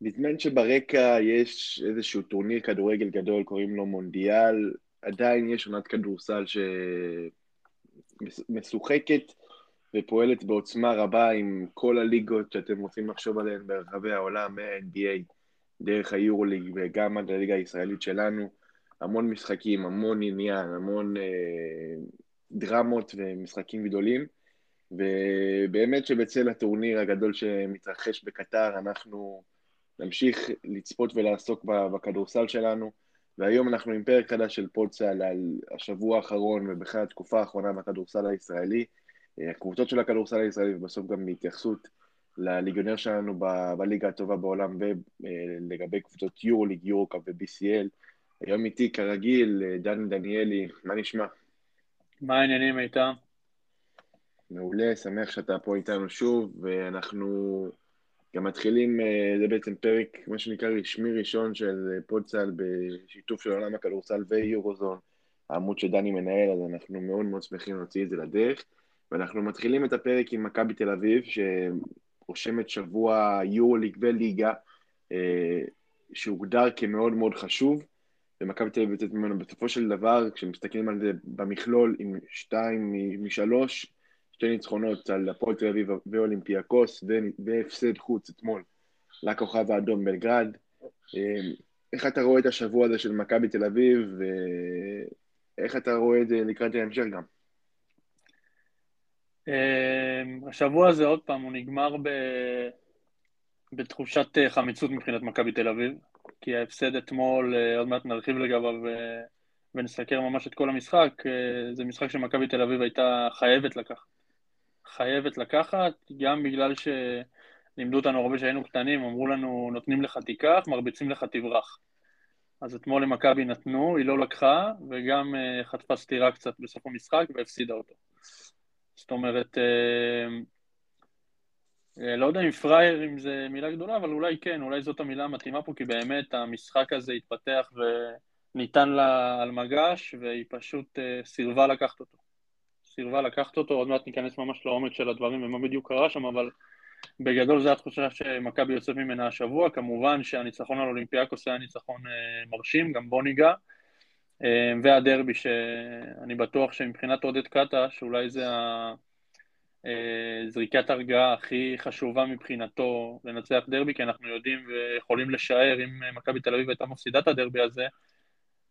בזמן שברקע יש איזשהו טורניר כדורגל גדול, קוראים לו מונדיאל, עדיין יש עונת כדורסל שמשוחקת ופועלת בעוצמה רבה עם כל הליגות שאתם רוצים לחשוב עליהן ברחבי העולם, מה-NBA, דרך היורוליג וגם עד הליגה הישראלית שלנו. המון משחקים, המון עניין, המון אה, דרמות ומשחקים גדולים. ובאמת שבצל הטורניר הגדול שמתרחש בקטר, אנחנו נמשיך לצפות ולעסוק בכדורסל שלנו. והיום אנחנו עם פרק חדש של פודסל על השבוע האחרון ובכלל התקופה האחרונה בכדורסל הישראלי, הקבוצות של הכדורסל הישראלי ובסוף גם התייחסות לליגיונר שלנו ב- בליגה הטובה בעולם ולגבי קבוצות יורו-ליג, יורו-קאפ ו-BCL. היום איתי כרגיל דני דניאלי, מה נשמע? מה העניינים איתם? מעולה, שמח שאתה פה איתנו שוב, ואנחנו גם מתחילים, אה, זה בעצם פרק, מה שנקרא רשמי ראשון של פודסל בשיתוף של עולם הכדורסל ויורוזון, העמוד שדני מנהל, אז אנחנו מאוד מאוד שמחים להוציא את זה לדרך. ואנחנו מתחילים את הפרק עם מכבי תל אביב, שרושמת שבוע יורו-ליג וליגה, אה, שהוגדר כמאוד מאוד חשוב, ומכבי תל אביב יוצאת ממנו בסופו של דבר, כשמסתכלים על זה במכלול עם שתיים משלוש, שתי ניצחונות על הפועל תל אביב ואולימפיאקוס, והפסד חוץ אתמול לכוכב האדום בלגרד. אה, איך אתה רואה את השבוע הזה של מכבי תל אביב, ואיך אתה רואה את זה לקראת ההמשך גם? אמ, השבוע הזה, עוד פעם, הוא נגמר ב... בתחושת אה, חמיצות מבחינת מכבי תל אביב, כי ההפסד אתמול, אה, עוד מעט נרחיב לגביו אה, ונסקר ממש את כל המשחק, זה משחק שמכבי תל אביב הייתה חייבת לקחת. חייבת לקחת, גם בגלל שלימדו אותנו הרבה שהיינו קטנים, אמרו לנו, נותנים לך תיקח, מרביצים לך תברח. אז אתמול למכבי נתנו, היא לא לקחה, וגם חטפה סטירה קצת בסוף המשחק והפסידה אותו. זאת אומרת, אה, אה, לא יודע אם פראייר אם זה מילה גדולה, אבל אולי כן, אולי זאת המילה המתאימה פה, כי באמת המשחק הזה התפתח וניתן לה על מגש, והיא פשוט אה, סירבה לקחת אותו. סירבה לקחת אותו, עוד מעט ניכנס ממש לעומק של הדברים ומה בדיוק קרה שם, אבל בגדול זו התחושה שמכבי יוצאת ממנה השבוע. כמובן שהניצחון על אולימפיאקוס היה ניצחון מרשים, גם בוא ניגע. אה, והדרבי שאני בטוח שמבחינת עודד קטש אולי זה הזריקת אה, הרגעה הכי חשובה מבחינתו לנצח דרבי, כי אנחנו יודעים ויכולים לשער אם מכבי תל אביב הייתה מפסידה את הדרבי הזה,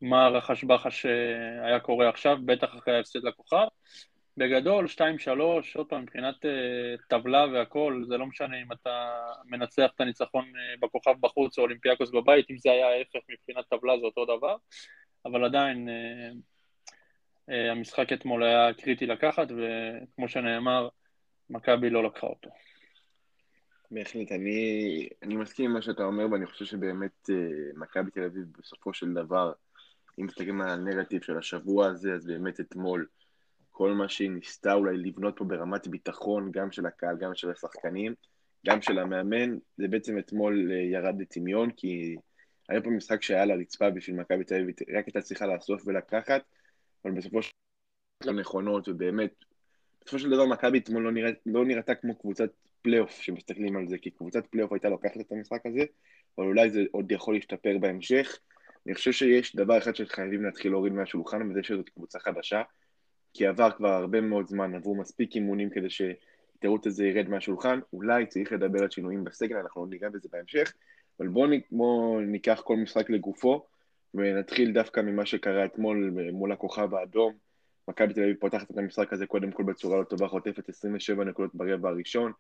מה רחש בחש אה, היה קורה עכשיו, בטח אחרי ההפסד לכוכב. בגדול, 2-3, עוד פעם, מבחינת uh, טבלה והכל, זה לא משנה אם אתה מנצח את הניצחון uh, בכוכב בחוץ או אולימפיאקוס בבית, אם זה היה ההפך מבחינת טבלה זה אותו דבר. אבל עדיין אה, אה, המשחק אתמול היה קריטי לקחת, וכמו שנאמר, מכבי לא לקחה אותו. בהחלט, אני, אני מסכים עם מה שאתה אומר, ואני חושב שבאמת אה, מכבי תל אביב בסופו של דבר, אם מסתכלים על הנרטיב של השבוע הזה, אז באמת אתמול, כל מה שהיא ניסתה אולי לבנות פה ברמת ביטחון, גם של הקהל, גם של השחקנים, גם של המאמן, זה בעצם אתמול ירד לטמיון, כי היה פה משחק שהיה על הרצפה בשביל מכבי תל אביב, רק הייתה צריכה לאסוף ולקחת, אבל בסופו של דבר נכונות, ובאמת, בסופו של דבר מכבי אתמול לא, נראית, לא נראתה כמו קבוצת פלייאוף שמסתכלים על זה, כי קבוצת פלייאוף הייתה לוקחת את המשחק הזה, אבל אולי זה עוד יכול להשתפר בהמשך. אני חושב שיש דבר אחד שחייבים להתחיל להוריד מהשולחן, וזה שזאת קבוצה חדשה, כי עבר כבר הרבה מאוד זמן, עברו מספיק אימונים כדי שהתירוץ הזה ירד מהשולחן, אולי צריך לדבר על שינויים בסגל, אנחנו עוד ניגע בזה בהמשך, אבל בואו בוא ניקח כל משחק לגופו, ונתחיל דווקא ממה שקרה אתמול מול הכוכב האדום. מכבי תל אביב פותחת את המשחק הזה קודם כל בצורה לא טובה, חוטפת 27 נקודות ברבע הראשון.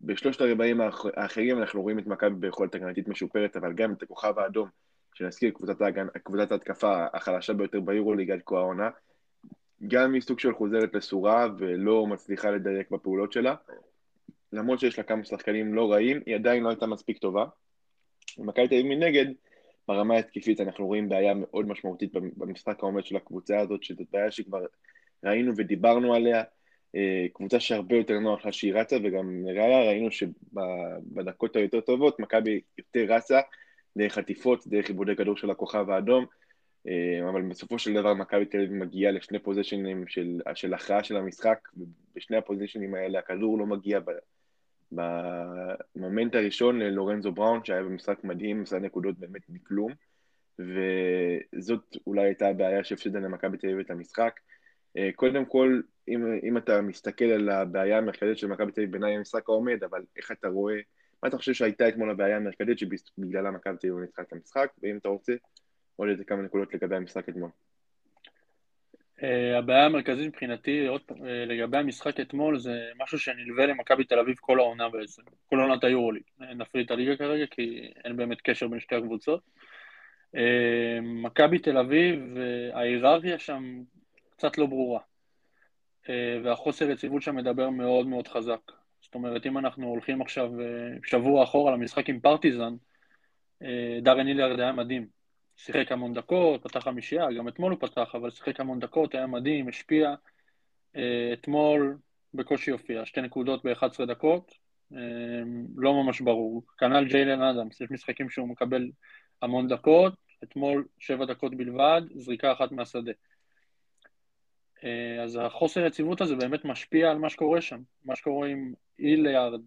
בשלושת הרבעים האחרים אנחנו רואים את מכבי ביכולת הגנתית משופרת, אבל גם את הכוכב האדום, שנזכיר קבוצת. קבוצת ההתקפה החלשה ביותר ביורו-ליג עד כה העונה, גם מסוג של חוזרת לסורה ולא מצליחה לדייק בפעולות שלה. למרות שיש לה כמה שחקנים לא רעים, היא עדיין לא הייתה מספיק טובה. ומכבי תל אביב מנגד, ברמה ההתקפית אנחנו רואים בעיה מאוד משמעותית במשחק העומד של הקבוצה הזאת, שזאת בעיה שכבר ראינו ודיברנו עליה, אה, קבוצה שהרבה יותר נוח לה שהיא רצה, וגם לראיה ראינו שבדקות היותר טובות מכבי יותר רצה דרך חטיפות, דרך עיבודי כדור של הכוכב האדום, אבל בסופו של דבר מכבי תל אביב מגיעה לשני פוזיישנים של, של הכרעה של המשחק, ובשני הפוזיישנים האלה הכדור לא מגיע במומנט הראשון ללורנזו בראון, שהיה במשחק מדהים, עשה נקודות באמת מכלום, וזאת אולי הייתה הבעיה שהפסידה למכבי תל אביב את המשחק. אה, קודם כל, אם, אם אתה מסתכל על הבעיה המרכזית של מכבי תל אביב, בעיניי המשחק העומד, אבל איך אתה רואה, מה אתה חושב שהייתה אתמול הבעיה המרכזית שבגללה מכבי תל אביב ניצחה את המשחק, ואם אתה רוצה, עוד איזה כמה נקודות לגבי המשחק אתמול. Uh, הבעיה המרכזית מבחינתי, עוד פעם, uh, לגבי המשחק אתמול, זה משהו שנלווה למכבי תל אביב כל העונה בעצם, כל עונת היורוליג. נפריד את הליגה כרגע, כי אין באמת קשר בין שתי הקבוצות. Uh, מכבי תל אביב, ההיררכיה שם קצת לא ברורה. והחוסר יציבות שם מדבר מאוד מאוד חזק. זאת אומרת, אם אנחנו הולכים עכשיו שבוע אחורה למשחק עם פרטיזן, דארן הילרד היה מדהים. שיחק המון דקות, פתח חמישייה, גם אתמול הוא פתח, אבל שיחק המון דקות, היה מדהים, השפיע. אה, אתמול בקושי הופיע, שתי נקודות ב-11 דקות, אה, לא ממש ברור. כנ"ל ג'יילן אדמס, יש משחקים שהוא מקבל המון דקות, אתמול שבע דקות בלבד, זריקה אחת מהשדה. אה, אז החוסר יציבות הזה באמת משפיע על מה שקורה שם. מה שקורה עם איליארד,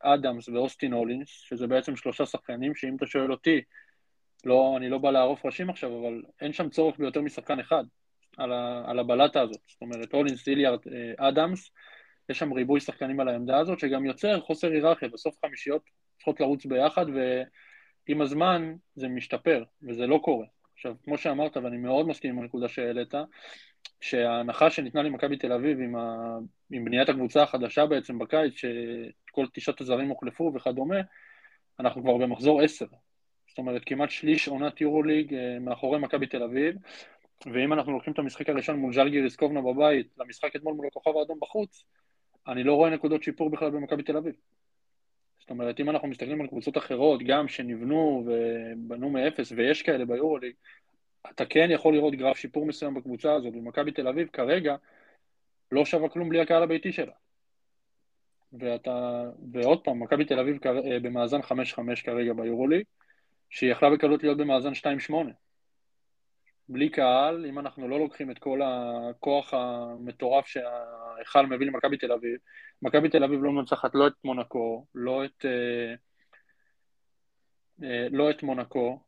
אדמס ואוסטין הולינס, שזה בעצם שלושה שחקנים, שאם אתה שואל אותי, לא, אני לא בא לערוף ראשים עכשיו, אבל אין שם צורך ביותר משחקן אחד על, ה, על הבלטה הזאת. זאת אומרת, אולין סיליארד, אה, אדמס, יש שם ריבוי שחקנים על העמדה הזאת, שגם יוצר חוסר היררכיה. בסוף חמישיות צריכות לרוץ ביחד, ועם הזמן זה משתפר, וזה לא קורה. עכשיו, כמו שאמרת, ואני מאוד מסכים עם הנקודה שהעלית, שההנחה שניתנה למכבי תל אביב עם, ה... עם בניית הקבוצה החדשה בעצם בקיץ, שכל תשעת הזרים הוחלפו וכדומה, אנחנו כבר במחזור עשר. זאת אומרת כמעט שליש עונת יורוליג אה, מאחורי מכבי תל אביב, ואם אנחנו לוקחים את המשחק הראשון מול ז'לגיריס קובנה בבית, למשחק אתמול מול הכוכב האדום בחוץ, אני לא רואה נקודות שיפור בכלל במכבי תל אביב. זאת אומרת, אם אנחנו מסתכלים על קבוצות אחרות, גם שנבנו ובנו מאפס, ויש כאלה ביורוליג, אתה כן יכול לראות גרף שיפור מסוים בקבוצה הזאת, ומכבי תל אביב כרגע לא שווה כלום בלי הקהל הביתי שלה. ואתה, ועוד פעם, מכבי תל אביב אה, במאזן 5-5 כרגע ביורוליג, שהיא יכלה בקלות להיות במאזן 2-8. בלי קהל, אם אנחנו לא לוקחים את כל הכוח המטורף שההיכל מביא למכבי תל אביב, מכבי תל אביב לא מנצחת לא את מונקו, לא את... אה, אה, לא את מונקו,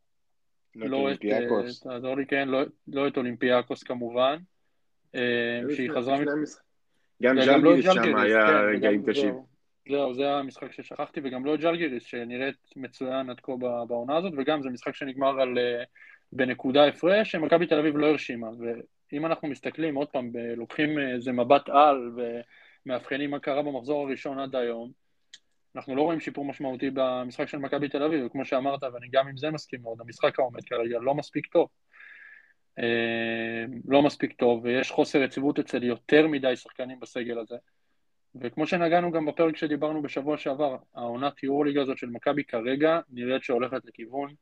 לא, לא את אולימפיאקוס. תעזור לי, כן, לא, לא את אולימפיאקוס כמובן, אה, שהיא חזרה... גם ז'לגיריס שם היה כן, רגעים קשים. זהו, זה המשחק ששכחתי, וגם לא ג'לגיריס, שנראית מצוין עד כה בעונה הזאת, וגם זה משחק שנגמר על, אה, בנקודה הפרש, שמכבי תל אביב לא הרשימה. ואם אנחנו מסתכלים, עוד פעם, לוקחים איזה מבט על ומאבחנים מה קרה במחזור הראשון עד היום, אנחנו לא רואים שיפור משמעותי במשחק של מכבי תל אביב, וכמו שאמרת, ואני גם עם זה מסכים מאוד, המשחק העומד כרגע לא מספיק טוב. אה, לא מספיק טוב, ויש חוסר יציבות אצל יותר מדי שחקנים בסגל הזה. וכמו שנגענו גם בפרק שדיברנו בשבוע שעבר, העונת יורוליגה הזאת של מכבי כרגע נראית שהולכת לכיוון.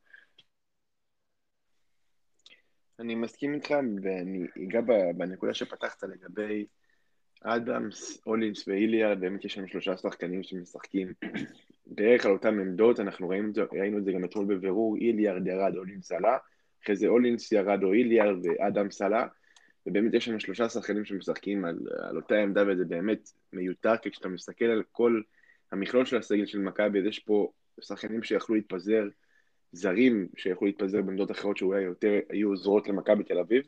אני מסכים איתך, ואני אגע בנקודה שפתחת לגבי אדמס, אולינס ואיליה, באמת יש לנו שלושה שחקנים שמשחקים בערך על אותם עמדות, אנחנו ראינו, ראינו את זה גם אתמול בבירור, איליארד ירד, אולינס עלה, אחרי זה אולינס ירד או איליארד ואדמס עלה, ובאמת יש לנו שלושה שחקנים שמשחקים על, על אותה עמדה וזה באמת מיותר, כי כשאתה מסתכל על כל המכלול של הסגל של מכבי, אז יש פה שחקנים שיכלו להתפזר, זרים שיכלו להתפזר בעמדות אחרות שאולי יותר היו עוזרות למכבי תל אביב,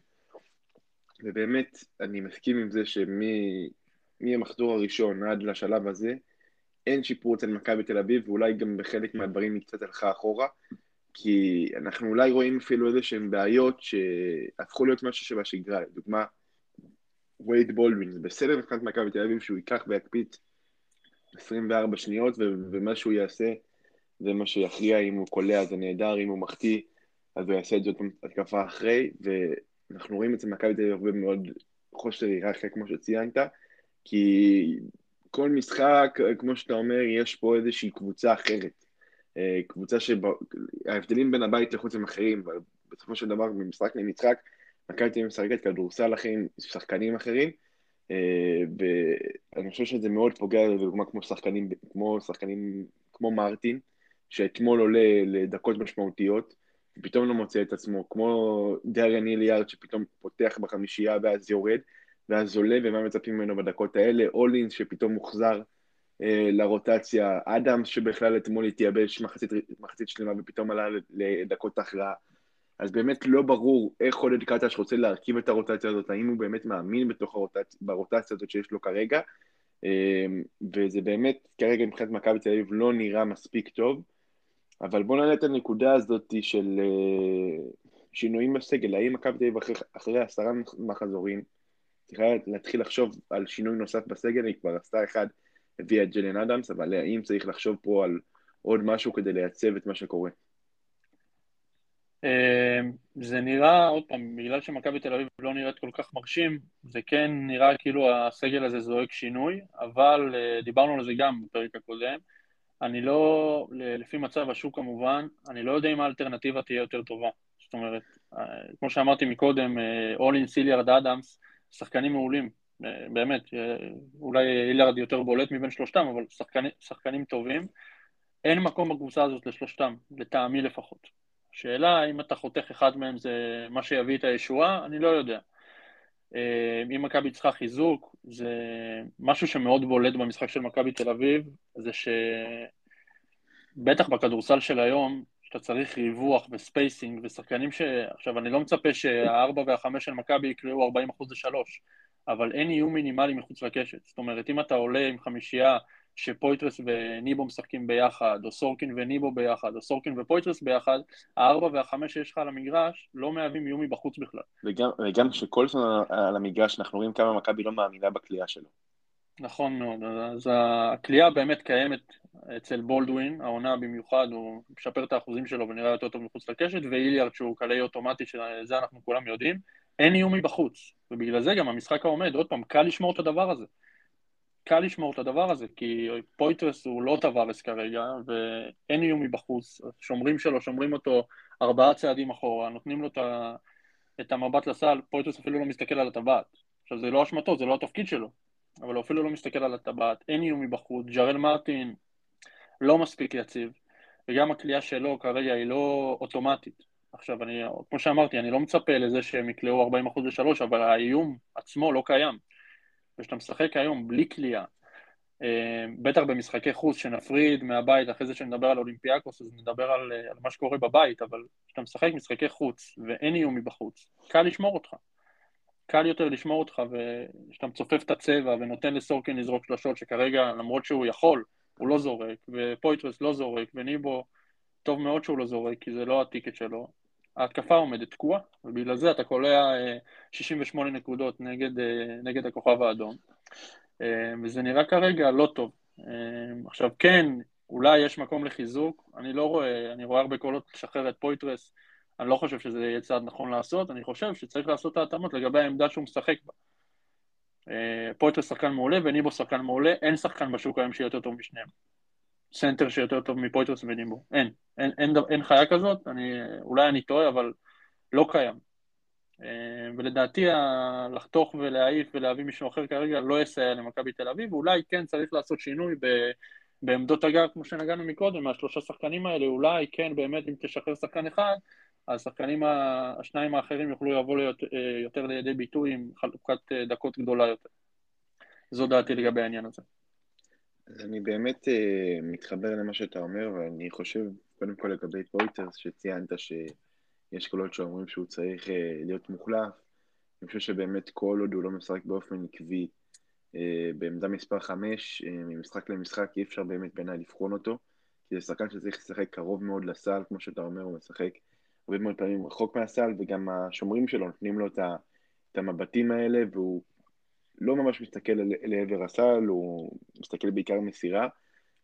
ובאמת אני מסכים עם זה שמהמחזור הראשון עד לשלב הזה, אין שיפור אצל מכבי תל אביב, ואולי גם בחלק מהדברים היא קצת הלכה אחורה. כי אנחנו אולי רואים אפילו איזה שהן בעיות שהפכו להיות משהו שבשגרה, לדוגמה, וייד בולדווין, זה בסדר מבחינת מכבי תל אביב שהוא ייקח ויקפיץ 24 שניות ומה שהוא יעשה זה מה שיכריע אם הוא קולע זה נהדר, אם הוא מחטיא אז הוא יעשה את זאת התקפה אחרי ואנחנו רואים אצל מכבי תל אביב הרבה מאוד חוסר היררכיה כמו שציינת כי כל משחק, כמו שאתה אומר, יש פה איזושהי קבוצה אחרת קבוצה שההבדלים בין הבית לחוץ הם אחרים, בסופו של דבר במשחק למשחק, מכבי תל אביב משחקת כדורסל אחרים, שחקנים אחרים, אה, ואני חושב שזה מאוד פוגע לדוגמה כמו שחקנים, כמו שחקנים כמו מרטין, שאתמול עולה לדקות משמעותיות, ופתאום לא מוצא את עצמו, כמו דריאן איליארד שפתאום פותח בחמישייה ואז יורד, ואז עולה ומה מצפים ממנו בדקות האלה, אולינס שפתאום מוחזר אה, לרוטציה, אדמס שבכלל אתמול התייבש מחצית, מחצית שלמה ופתאום עלה לדקות הכרעה. אז באמת לא ברור איך עודד קטש רוצה להרכיב את הרוטציה הזאת, האם הוא באמת מאמין בתוך הרוטציה, ברוטציה הזאת שיש לו כרגע, אה, וזה באמת כרגע מבחינת מכבי תל אביב לא נראה מספיק טוב, אבל בואו נעלה את הנקודה הזאת של אה, שינויים בסגל, האם מכבי תל אביב אחרי, אחרי עשרה מחזורים צריכה להתחיל לחשוב על שינוי נוסף בסגל, היא כבר עשתה אחד, הביאה את ג'לן אדמס, אבל האם צריך לחשוב פה על עוד משהו כדי לייצב את מה שקורה? אה, זה נראה, עוד פעם, בגלל שמכבי תל אביב לא נראית כל כך מרשים, זה כן נראה כאילו הסגל הזה זועק שינוי, אבל אה, דיברנו על זה גם בפרק הקודם. אני לא, לפי מצב השוק כמובן, אני לא יודע אם האלטרנטיבה תהיה יותר טובה. זאת אומרת, אה, כמו שאמרתי מקודם, אולין סיליארד אדמס, שחקנים מעולים, באמת, אולי אילארד יותר בולט מבין שלושתם, אבל שחקנים, שחקנים טובים. אין מקום בקבוצה הזאת לשלושתם, לטעמי לפחות. שאלה אם אתה חותך אחד מהם זה מה שיביא את הישועה, אני לא יודע. אה, אם מכבי צריכה חיזוק, זה משהו שמאוד בולט במשחק של מכבי תל אביב, זה שבטח בכדורסל של היום, שאתה צריך ריווח ו spacing ושחקנים ש... עכשיו, אני לא מצפה שהארבע והחמש של מכבי יקראו 40% לשלוש, אבל אין איום מינימלי מחוץ לקשת. זאת אומרת, אם אתה עולה עם חמישייה שפויטרס וניבו משחקים ביחד, או סורקין וניבו ביחד, או סורקין ופויטרס ביחד, הארבע והחמש שיש לך על המגרש לא מהווים איום מבחוץ בכלל. וגם, וגם כשקולסון על המגרש, אנחנו רואים כמה מכבי לא מאמינה בקליעה שלו. נכון מאוד, אז הקליעה באמת קיימת אצל בולדווין, העונה במיוחד, הוא משפר את האחוזים שלו ונראה יותר טוב מחוץ לקשת, והיליארד שהוא קלעי אוטומטי, שזה אנחנו כולם יודעים, אין איום מבחוץ, ובגלל זה גם המשחק העומד, עוד פעם, קל לשמור את הדבר הזה. קל לשמור את הדבר הזה, כי פויטרס הוא לא טבארס כרגע, ואין איום מבחוץ, שומרים שלו, שומרים אותו ארבעה צעדים אחורה, נותנים לו את המבט לסל, פויטרס אפילו לא מסתכל על הטבעת. עכשיו זה לא אשמתו, זה לא התפקיד שלו, אבל הוא אפילו לא מסתכל על הטבעת, אין איום מבחוץ, ג'רל מרטין לא מספיק יציב, וגם הכלייה שלו כרגע היא לא אוטומטית. עכשיו, אני, כמו שאמרתי, אני לא מצפה לזה שהם יקלעו 40% לשלוש, אבל האיום עצמו לא קיים. וכשאתה משחק היום בלי כליאה, אה, בטח במשחקי חוץ שנפריד מהבית, אחרי זה שנדבר על אולימפיאקוס, אז נדבר על, אה, על מה שקורה בבית, אבל כשאתה משחק משחקי חוץ ואין איום מבחוץ, קל לשמור אותך. קל יותר לשמור אותך, וכשאתה מצופף את הצבע ונותן לסורקין לזרוק שלושות, שכרגע, למרות שהוא יכול, הוא לא זורק, ופויטרס לא זורק, וניבו, טוב מאוד שהוא לא זורק, כי זה לא ה ticket שלו. ההתקפה עומדת תקועה, ובגלל זה אתה קולע 68 אה, נקודות נגד, אה, נגד הכוכב האדום. אה, וזה נראה כרגע לא טוב. עכשיו כן, אולי יש מקום לחיזוק, אני לא רואה, אני רואה הרבה קולות לשחרר את פויטרס, אני לא חושב שזה יהיה צעד נכון לעשות, אני חושב שצריך לעשות את ההתאמות לגבי העמדה שהוא משחק בה. פויטרס שחקן מעולה וניבו שחקן מעולה, אין שחקן בשוק היום שיהיה יותר טוב משניהם. סנטר שיותר טוב מפויטרס וניבו, אין, אין, אין, אין חיה כזאת, אני, אולי אני טועה, אבל לא קיים. אה, ולדעתי לחתוך ולהעיף ולהביא מישהו אחר כרגע לא יסייע למכבי תל אביב, ואולי כן צריך לעשות שינוי ב, בעמדות הגארד, כמו שנגענו מקודם, מהשלושה שחקנים האלה, אולי כן באמת אם תשחרר שחקן אחד, השחקנים השניים האחרים יוכלו לבוא יותר, אה, יותר לידי ביטוי עם חלוקת אה, דקות גדולה יותר. זו דעתי לגבי העניין הזה. אז אני באמת uh, מתחבר למה שאתה אומר, ואני חושב, קודם כל לגבי פויטרס, שציינת שיש קולות שאומרים שהוא צריך uh, להיות מוחלף. אני חושב שבאמת כל עוד הוא לא משחק באופן עקבי uh, בעמדה מספר 5, uh, ממשחק למשחק, אי אפשר באמת בעיניי לבחון אותו, כי זה שחקן שצריך לשחק קרוב מאוד לסל, כמו שאתה אומר, הוא משחק הרבה מאוד פעמים רחוק מהסל, וגם השומרים שלו נותנים לו את המבטים האלה, והוא לא ממש מסתכל לעבר הסל, הוא מסתכל בעיקר מסירה,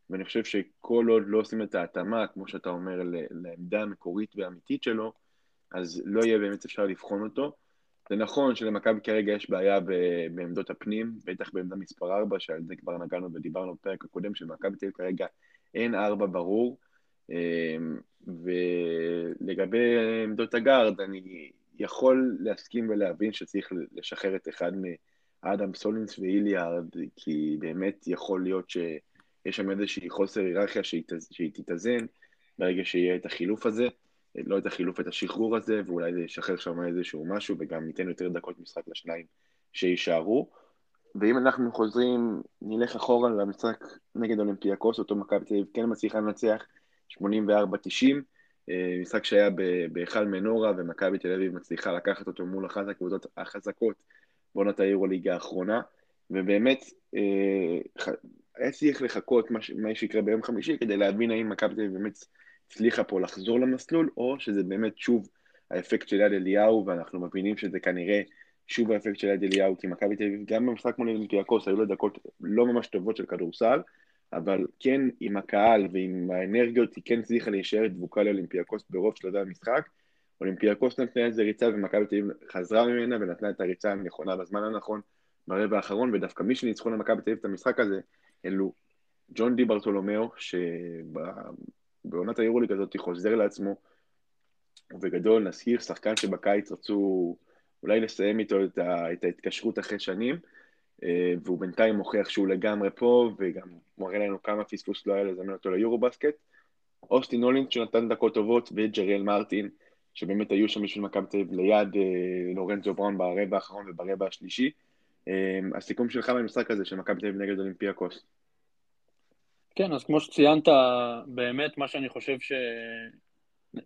ואני חושב שכל עוד לא עושים את ההתאמה, כמו שאתה אומר, לעמדה המקורית והאמיתית שלו, אז לא יהיה באמת אפשר לבחון אותו. זה נכון שלמכבי כרגע יש בעיה בעמדות הפנים, בטח בעמדה מספר 4, שעל זה כבר נגענו ודיברנו בפרק הקודם, שמכבי תל כרגע אין 4 ברור. אמ, ולגבי עמדות הגארד, אני יכול להסכים ולהבין שצריך לשחרר את אחד מ... אדם סולינס ואיליארד, כי באמת יכול להיות שיש שם איזושהי חוסר היררכיה שהיא תתאזן ברגע שיהיה את החילוף הזה, לא את החילוף, את השחרור הזה, ואולי זה ישחרר שם איזשהו משהו, וגם ניתן יותר דקות משחק לשניים שיישארו. ואם אנחנו חוזרים, נלך אחורה למשחק נגד אולימפיאקוס, אותו מכבי תל אביב כן מצליחה לנצח 84-90, אה, משחק שהיה בהיכל מנורה, ומכבי תל אביב מצליחה לקחת אותו מול אחת הקבוצות החזקות בעונת היורוליגה האחרונה, ובאמת אה, היה צריך לחכות מה, מה שיקרה ביום חמישי כדי להבין האם מכבי תל אביב באמת הצליחה פה לחזור למסלול, או שזה באמת שוב האפקט של יד אליהו, ואנחנו מבינים שזה כנראה שוב האפקט של יד אליהו, כי מכבי תל אביב, גם במשחק מול אולימפיאקוס, היו לו דקות לא ממש טובות של כדורסל, אבל כן עם הקהל ועם האנרגיות היא כן הצליחה להישאר דבוקה לאולימפיאקוס ברוב שלבי המשחק. אולימפיאקוס נתנה איזה ריצה ומכבי תל אביב חזרה ממנה ונתנה את הריצה הנכונה בזמן הנכון ברבע האחרון, ודווקא מי שניצחו למכבי תל אביב את המשחק הזה, אלו ג'ון דיברתולומיאו, שבעונת היורוליג הזאת חוזר לעצמו, ובגדול נזכיר שחקן שבקיץ רצו אולי לסיים איתו את, ה, את ההתקשרות אחרי שנים, אה, והוא בינתיים מוכיח שהוא לגמרי פה, וגם מראה לנו כמה פספוס לא היה לזמן אותו ליורו בסקט. אוסטין הולינס שנתן דקות טובות, וג'ריאל מרטין, שבאמת היו שם בשביל מכבי תל אביב ליד אה, לורנזו בראון ברבע האחרון וברבע השלישי. אה, הסיכום שלך במשחק הזה של מכבי תל אביב נגד אולימפיאקוס. כן, אז כמו שציינת, באמת מה שאני חושב ש...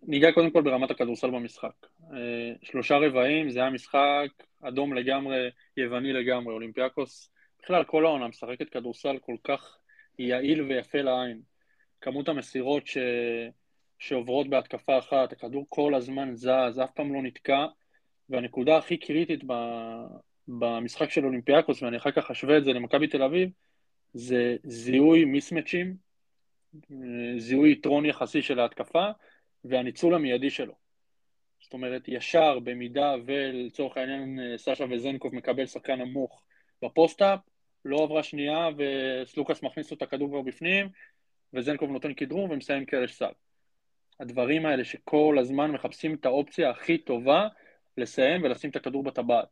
ניגע קודם כל ברמת הכדורסל במשחק. אה, שלושה רבעים, זה היה משחק אדום לגמרי, יווני לגמרי. אולימפיאקוס, בכלל כל העונה משחקת כדורסל כל כך יעיל ויפה לעין. כמות המסירות ש... שעוברות בהתקפה אחת, הכדור כל הזמן זז, אף פעם לא נתקע, והנקודה הכי קריטית ב... במשחק של אולימפיאקוס, ואני אחר כך אשווה את זה למכבי תל אביב, זה זיהוי מיסמצ'ים, זיהוי יתרון יחסי של ההתקפה, והניצול המיידי שלו. זאת אומרת, ישר, במידה ולצורך העניין סשה וזנקוב מקבל שחקן נמוך בפוסט-אפ, לא עברה שנייה וסלוקאס מכניס לו את הכדור כבר בפנים, וזנקוב נותן כדרור ומסיים קרש סל. הדברים האלה שכל הזמן מחפשים את האופציה הכי טובה לסיים ולשים את הכדור בטבעת.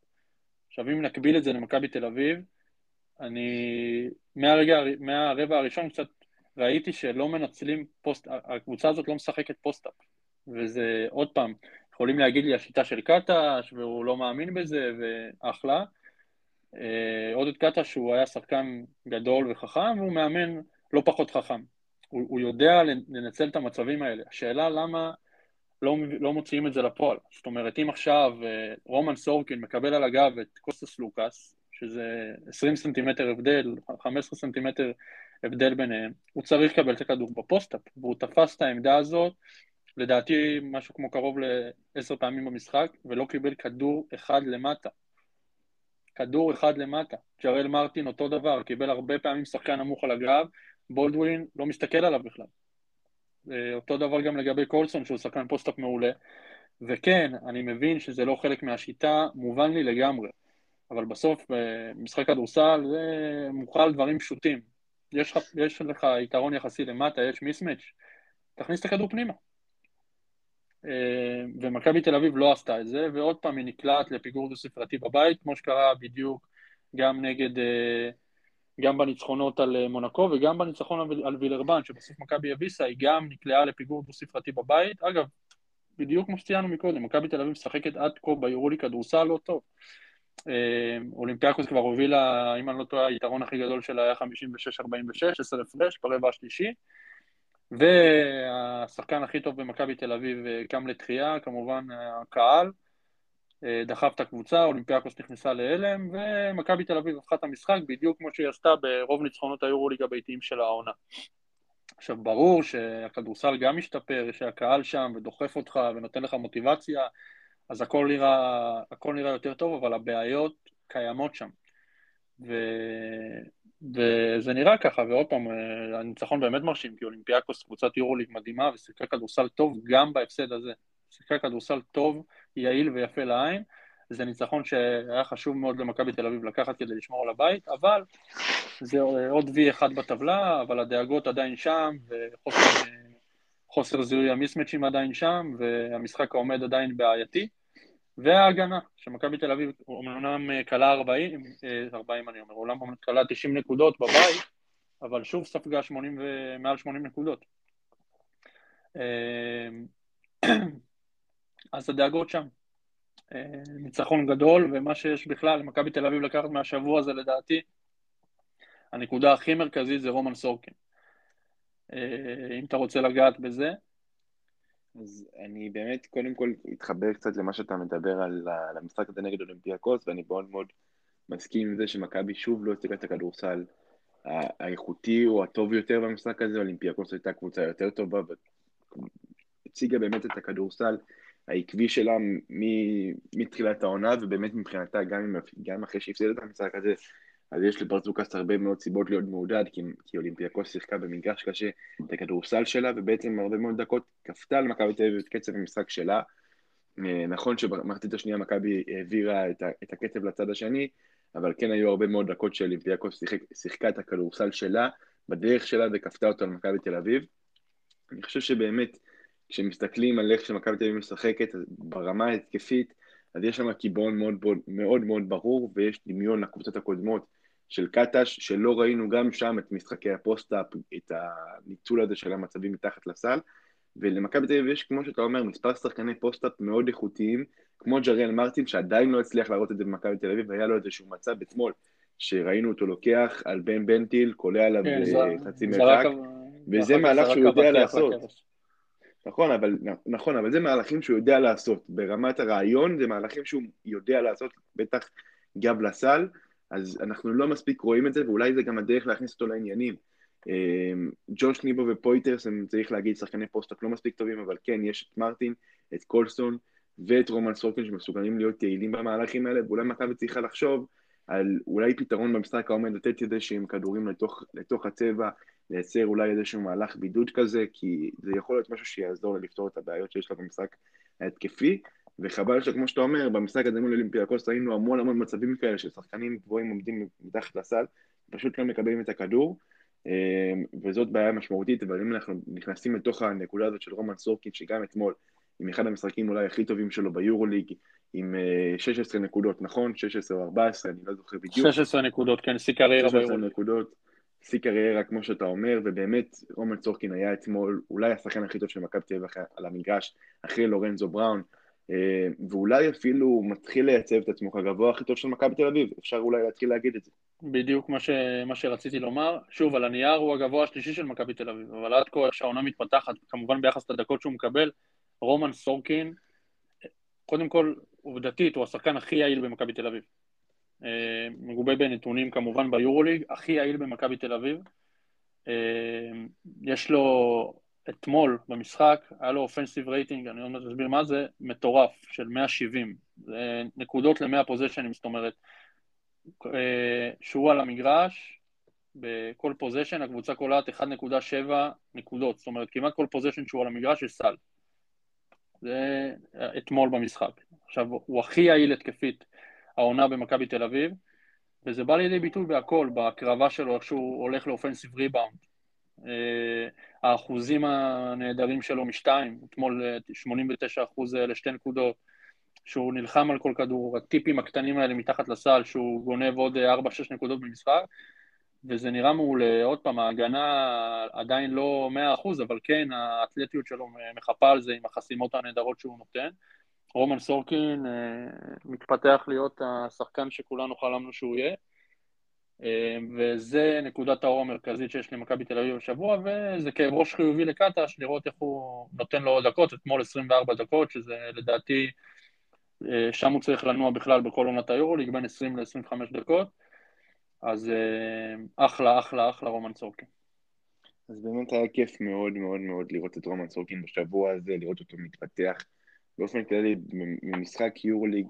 עכשיו אם נקביל את זה למכבי תל אביב, אני מהרגע, מהרבע הראשון קצת ראיתי שלא מנצלים פוסט, הקבוצה הזאת לא משחקת פוסט-אפ, וזה עוד פעם, יכולים להגיד לי השיטה של קטש, והוא לא מאמין בזה, ואחלה. אה, עודד קטש הוא היה שחקן גדול וחכם, והוא מאמן לא פחות חכם. הוא, הוא יודע לנצל את המצבים האלה. השאלה למה לא, לא מוציאים את זה לפועל. זאת אומרת, אם עכשיו אה, רומן סורקין מקבל על הגב את קוסטס סלוקאס, שזה 20 סנטימטר הבדל, 15 סנטימטר הבדל ביניהם, הוא צריך לקבל את הכדור בפוסט-אפ, והוא תפס את העמדה הזאת, לדעתי משהו כמו קרוב לעשר פעמים במשחק, ולא קיבל כדור אחד למטה. כדור אחד למטה. ג'ריאל מרטין אותו דבר, קיבל הרבה פעמים שחקן נמוך על הגב, בולדווין לא מסתכל עליו בכלל. אותו דבר גם לגבי קולסון, שהוא שחקן פוסט-אפ מעולה. וכן, אני מבין שזה לא חלק מהשיטה, מובן לי לגמרי. אבל בסוף, במשחק כדורסל, זה מוכל דברים פשוטים. יש יש לך יתרון יחסי למטה, יש מיסמץ', תכניס את הכדור פנימה. אה, ומכבי תל אביב לא עשתה את זה, ועוד פעם היא נקלעת לפיגור דו-ספרתי בבית, כמו שקרה בדיוק גם נגד, אה, גם בניצחונות על אה, מונקו וגם בניצחון על וילרבן, שבסוף מכבי אביסה היא גם נקלעה לפיגור דו-ספרתי בבית. אגב, בדיוק כמו שציינו מקודם, מכבי תל אביב משחקת עד כה ביורולי כדורסל לא טוב. אה, אולימפיאקוס כבר הובילה, אם אני לא טועה, היתרון הכי גדול שלה היה 56-46, 10 הפרש ברבע השלישי. והשחקן הכי טוב במכבי תל אביב אה, קם לתחייה, כמובן הקהל, דחף את הקבוצה, אולימפיאקוס נכנסה להלם, ומכבי תל אביב הפכה את המשחק בדיוק כמו שהיא עשתה ברוב ניצחונות היורוליג הביתיים של העונה. עכשיו, ברור שהכדורסל גם משתפר, שהקהל שם ודוחף אותך ונותן לך מוטיבציה, אז הכל נראה, הכל נראה יותר טוב, אבל הבעיות קיימות שם. ו... וזה נראה ככה, ועוד פעם, הניצחון באמת מרשים, כי אולימפיאקוס קבוצת יורוליג מדהימה ושיחקה כדורסל טוב גם בהפסד הזה. שיחקה כדורסל טוב, יעיל ויפה לעין. זה ניצחון שהיה חשוב מאוד למכבי תל אביב לקחת כדי לשמור על הבית, אבל זה עוד וי אחד בטבלה, אבל הדאגות עדיין שם, וחוסר זיהוי המיסמצ'ים עדיין שם, והמשחק העומד עדיין בעייתי. וההגנה, שמכבי תל אביב אומנם כלה 40, 40 אני אומר, אומנם כלה 90 נקודות בבית, אבל שוב ספגה 80 ו... מעל 80 נקודות. אז הדאגות שם. ניצחון גדול, ומה שיש בכלל למכבי תל אביב לקחת מהשבוע הזה לדעתי, הנקודה הכי מרכזית זה רומן סורקין. אם אתה רוצה לגעת בזה. אז אני באמת קודם כל אתחבר קצת למה שאתה מדבר על, המשחק הזה נגד אולימפיאקוס, ואני מאוד מאוד מסכים עם זה שמכבי שוב לא הציגה את הכדורסל האיכותי או הטוב יותר במשחק הזה, אולימפיאקוס הייתה קבוצה יותר טובה והציגה באמת את הכדורסל העקבי שלה מתחילת העונה, ובאמת מבחינתה גם, גם אחרי שהפסידה את המשחק הזה, אז יש לברזוקס הרבה מאוד סיבות להיות מעודד, כי, כי אולימפיאקוס שיחקה במגרש קשה את הכדורסל שלה, ובעצם הרבה מאוד דקות כפתה על מכבי תל אביב את קצב המשחק שלה. אה, נכון שבמחצית השנייה מכבי העבירה את, את הקצב לצד השני, אבל כן היו הרבה מאוד דקות שאולימפיאקוס שיחקה את הכדורסל שלה, בדרך שלה וכפתה אותו על מכבי תל אביב. אני חושב שבאמת, כשמסתכלים על איך שמכבי תל אביב משחקת ברמה ההתקפית, אז יש שם קיבעון מאוד מאוד מאוד ברור, ויש דמיון לקבוצות הקודמות של קטש, שלא ראינו גם שם את משחקי הפוסט-אפ, את הניצול הזה של המצבים מתחת לסל, ולמכבי תל אביב יש, כמו שאתה אומר, מספר שחקני פוסט-אפ מאוד איכותיים, כמו ג'ריאל מרטין, שעדיין לא הצליח להראות את זה במכבי תל אביב, והיה לו איזשהו מצב אתמול, שראינו אותו לוקח על בן בנטיל, קולע עליו כן, חצי מרחק, וזה מהלך שהוא יודע לעשות. נכון אבל, נכון, אבל זה מהלכים שהוא יודע לעשות. ברמת הרעיון זה מהלכים שהוא יודע לעשות, בטח גב לסל, אז אנחנו לא מספיק רואים את זה, ואולי זה גם הדרך להכניס אותו לעניינים. אמ, ג'וש ניבו ופוירתרס הם, צריך להגיד, שחקני פוסט-אפ לא מספיק טובים, אבל כן, יש את מרטין, את קולסון ואת רומן סורקין שמסוגלים להיות יעילים במהלכים האלה, ואולי מכבי צריכה לחשוב על אולי פתרון במשחק העומד לתת את זה שהם כדורים לתוך, לתוך הצבע, לייצר אולי איזשהו מהלך בידוד כזה, כי זה יכול להיות משהו שיעזור לפתור את הבעיות שיש לה במשחק ההתקפי, וחבל שכמו שאתה אומר, במשחק הזה מול אולימפיאקוס ראינו המון המון מצבים כאלה של שחקנים גבוהים עומדים מתחת לסל, פשוט לא מקבלים את הכדור, אמ, וזאת בעיה משמעותית, אבל אם אנחנו נכנסים לתוך הנקודה הזאת של רומן סורקין, שגם אתמול, עם אחד המשחקים אולי הכי טובים שלו ביורוליג, עם 16 אה, נקודות, נכון? 16 או 14, אני לא זוכר בדיוק. 16 נקודות, כן, שיא קריירה ביורוליג. 16 נקודות, שיא קריירה, כמו שאתה אומר, ובאמת, רומן סורקין היה אתמול אולי השחקן הכי טוב של מכבי תל אביב על המגרש, אחרי לורנזו בראון, אה, ואולי אפילו מתחיל לייצב את עצמו כגבוה הכי טוב של מכבי תל אביב, אפשר אולי להתחיל להגיד את זה. בדיוק מה, ש... מה שרציתי לומר. שוב, על הנייר הוא הגבוה השלישי של מכבי תל אביב, אבל עד כה, איך שהעונה מתפתחת, כמובן ביחס לדקות שהוא מקבל, רומן סורקין, קודם כל, עובדתית, הוא השחקן הכי יעיל במכבי תל אביב. אה, מגובה בנתונים כמובן ביורוליג, הכי יעיל במכבי תל אביב. אה, יש לו אתמול במשחק, היה לו offensive rating, אני עוד מעט אסביר מה זה, מטורף, של 170. זה נקודות ל-100 פוזשנים, זאת אומרת, אה, שהוא על המגרש, בכל possession הקבוצה קולעת 1.7 נקודות, זאת אומרת, כמעט כל possession שהוא על המגרש יש סל. זה אתמול במשחק. עכשיו, הוא הכי יעיל התקפית העונה במכבי תל אביב, וזה בא לידי ביטוי בהכל, בהקרבה שלו, איך שהוא הולך לאופנסיב ריבאונד. אה, האחוזים הנהדרים שלו משתיים, אתמול 89 אה, אחוז אה, לשתי נקודות, שהוא נלחם על כל כדור, הטיפים הקטנים האלה מתחת לסל, שהוא גונב עוד 4-6 נקודות במשחק, וזה נראה מעולה. עוד פעם, ההגנה עדיין לא 100%, אבל כן, האתלטיות שלו מחפה על זה עם החסימות הנהדרות שהוא נותן. רומן סורקין מתפתח להיות השחקן שכולנו חלמנו שהוא יהיה. אה, וזה נקודת האור המרכזית שיש למכבי תל אביב השבוע, וזה כאב ראש חיובי לקטש, לראות איך הוא נותן לו דקות, אתמול 24 דקות, שזה לדעתי, אה, שם הוא צריך לנוע בכלל בכל עונת היורוליג, בין 20 ל-25 דקות, אז אה, אחלה, אחלה, אחלה רומן סורקין. אז באמת היה כיף מאוד מאוד מאוד לראות את רומן סורקין בשבוע הזה, לראות אותו מתפתח. באופן כללי, ממשחק יורוליג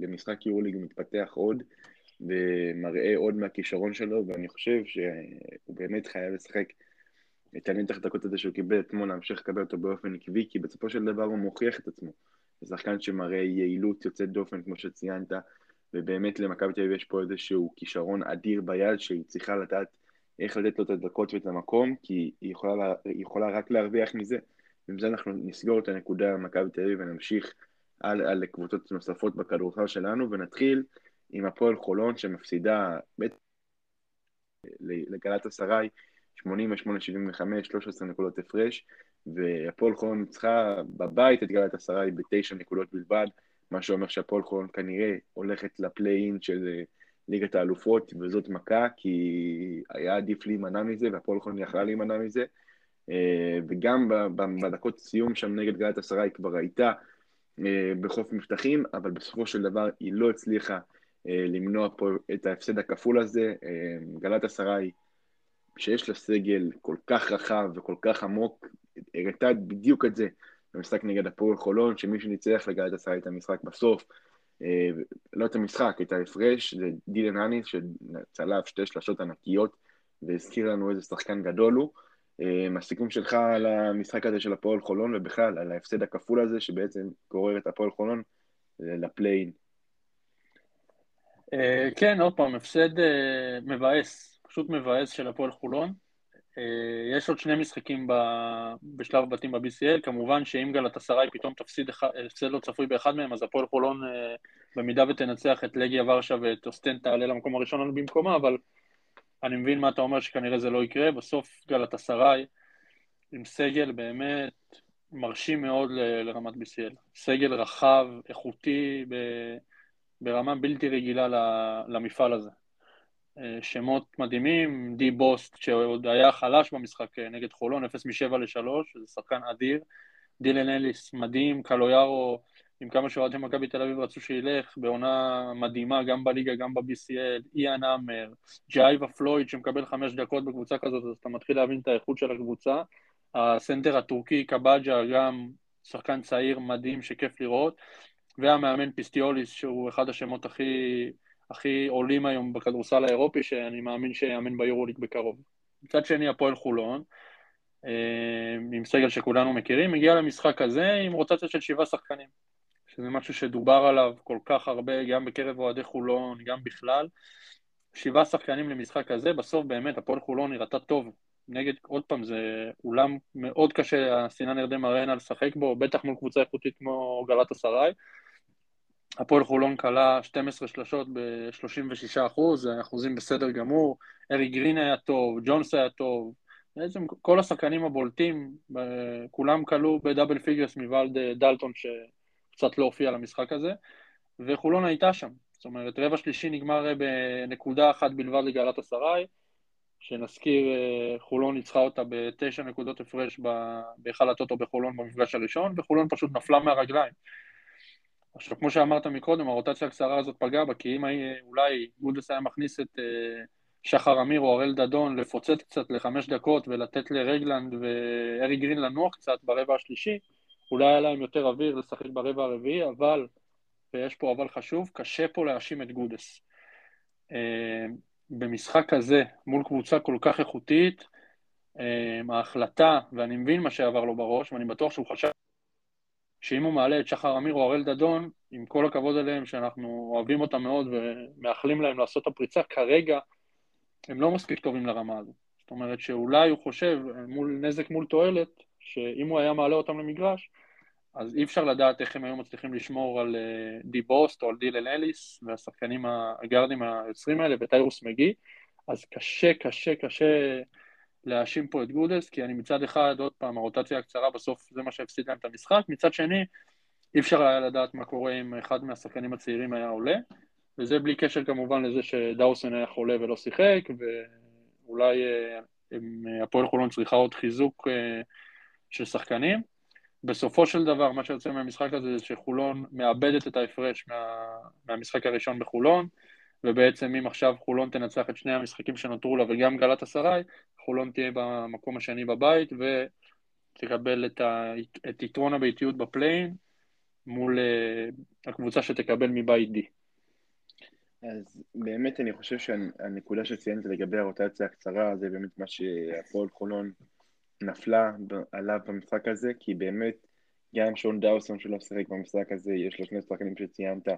למשחק יורוליג מתפתח עוד. ומראה עוד מהכישרון שלו, ואני חושב שהוא באמת חייב לשחק את הנתח דקות הזה שהוא קיבל אתמול, להמשיך לקבל אותו באופן עקבי, כי בסופו של דבר הוא מוכיח את עצמו. זה שחקן שמראה יעילות יוצאת דופן, כמו שציינת, ובאמת למכבי תל אביב יש פה איזשהו כישרון אדיר ביד, שהיא צריכה לדעת איך לתת לו את הדקות ואת המקום, כי היא יכולה, היא יכולה רק להרוויח מזה. ועם זה אנחנו נסגור את הנקודה במכבי תל אביב ונמשיך על לקבוצות נוספות בכדורסל שלנו, ונתחיל עם הפועל חולון שמפסידה לגלת אסריי 88-75, 13 נקודות הפרש, והפועל חולון ניצחה בבית את גלת אסריי בתשע נקודות בלבד, מה שאומר שהפועל חולון כנראה הולכת לפליי-אין של אה, ליגת האלופות, וזאת מכה, כי היה עדיף להימנע מזה, והפועל חולון יכלה להימנע מזה. אה, וגם בדקות סיום שם נגד גלת עשרה היא כבר הייתה בחוף מבטחים, אבל בסופו של דבר היא לא הצליחה למנוע פה את ההפסד הכפול הזה. גלת עשרה היא שיש לה סגל כל כך רחב וכל כך עמוק, הראתה בדיוק את זה במשחק נגד הפועל חולון, שמי שניצח לגלת עשה את המשחק בסוף, אה, לא את המשחק, את ההפרש, זה דילן האניס שצלב שתי שלשות ענקיות והזכיר לנו איזה שחקן גדול הוא. אה, הסיכום שלך על המשחק הזה של הפועל חולון ובכלל על ההפסד הכפול הזה שבעצם גורר את הפועל חולון אה, לפליין. כן, עוד פעם, הפסד מבאס, פשוט מבאס של הפועל חולון. אה, יש עוד שני משחקים ב... בשלב בתים ב-BCL, כמובן שאם גלת עשרה פתאום תפסיד הפסד לא צפוי באחד מהם, אז הפועל חולון אה, במידה ותנצח את לגיה ורשה ואת אוסטן תעלה למקום הראשון במקומה, אבל אני מבין מה אתה אומר שכנראה זה לא יקרה, בסוף גלת עשרה עם סגל באמת מרשים מאוד ל... לרמת BCL, סגל רחב, איכותי, ב... ברמה בלתי רגילה למפעל הזה. אה, שמות מדהימים, די בוסט שעוד היה חלש במשחק אה, נגד חולון, 0 מ-7 ל-3, זה שחקן אדיר, דילן אליס מדהים, קלויארו, עם כמה שאוהדים מכבי תל אביב רצו שילך, בעונה מדהימה גם בליגה, גם ב-BCL, איאן עמר, ג'ייבה פלויד שמקבל חמש דקות בקבוצה כזאת, אז אתה מתחיל להבין את האיכות של הקבוצה, הסנטר הטורקי קבג'ה גם שחקן צעיר מדהים שכיף לראות, והמאמן פיסטיוליס שהוא אחד השמות הכי הכי עולים היום בכדורסל האירופי, שאני מאמין שיאמן ביורוליג בקרוב. מצד שני, הפועל חולון, אה, עם סגל שכולנו מכירים, הגיע למשחק הזה עם רוטציה של שבעה שחקנים, שזה משהו שדובר עליו כל כך הרבה, גם בקרב אוהדי חולון, גם בכלל. שבעה שחקנים למשחק הזה, בסוף באמת הפועל חולון נראתה טוב. נגד, עוד פעם, זה אולם מאוד קשה, הסינן ירדם ארנה לשחק בו, בטח מול קבוצה איכותית כמו גלת אסריי. הפועל חולון כלה 12 שלשות ב-36 אחוז, אחוזים בסדר גמור, ארי גרין היה טוב, ג'ונס היה טוב, בעצם כל השחקנים הבולטים, כולם קלעו ב double figures מלבד דלטון שקצת לא הופיע למשחק הזה, וחולון הייתה שם, זאת אומרת רבע שלישי נגמר בנקודה אחת בלבד לגלאטסראיי, שנזכיר חולון ניצחה אותה בתשע נקודות הפרש בהיכל הטוטו בחולון במפגש הראשון, וחולון פשוט נפלה מהרגליים. עכשיו, כמו שאמרת מקודם, הרוטציה הקצרה הזאת פגעה בה, כי אם אולי גודס היה מכניס את אה, שחר אמיר או הראל דדון לפוצץ קצת לחמש דקות ולתת לרגלנד וארי גרין לנוח קצת ברבע השלישי, אולי היה להם יותר אוויר לשחק ברבע הרביעי, אבל, ויש פה אבל חשוב, קשה פה להאשים את גודס. אה, במשחק הזה, מול קבוצה כל כך איכותית, אה, ההחלטה, ואני מבין מה שעבר לו בראש, ואני בטוח שהוא חשב שאם הוא מעלה את שחר אמיר או הראל דדון, עם כל הכבוד אליהם, שאנחנו אוהבים אותם מאוד ומאחלים להם לעשות את הפריצה, כרגע הם לא מספיק טובים לרמה הזו. זאת אומרת שאולי הוא חושב, מול נזק מול תועלת, שאם הוא היה מעלה אותם למגרש, אז אי אפשר לדעת איך הם היו מצליחים לשמור על אה, די בוסט או על דילן אליס והשחקנים הגארדים היוצרים האלה וטיירוס מגי, אז קשה, קשה, קשה להאשים פה את גודס, כי אני מצד אחד, עוד פעם, הרוטציה הקצרה, בסוף זה מה שהפסיד להם את המשחק, מצד שני, אי אפשר היה לדעת מה קורה אם אחד מהשחקנים הצעירים היה עולה, וזה בלי קשר כמובן לזה שדאוסן היה חולה ולא שיחק, ואולי אה, אה, הפועל חולון צריכה עוד חיזוק אה, של שחקנים. בסופו של דבר, מה שיוצא מהמשחק הזה זה שחולון מאבדת את ההפרש מה, מהמשחק הראשון בחולון, ובעצם אם עכשיו חולון תנצח את שני המשחקים שנותרו לה וגם גלת אסריי, חולון תהיה במקום השני בבית ותקבל את, ה... את יתרון הביתיות בפליין מול uh, הקבוצה שתקבל מבית D. אז באמת אני חושב שהנקודה שציינת לגבי הרוטציה הקצרה זה באמת מה שהפועל חולון נפלה עליו במשחק הזה, כי באמת גם שון דאוסון שלא שיחק במשחק הזה, יש לו שני שחקנים שציינת,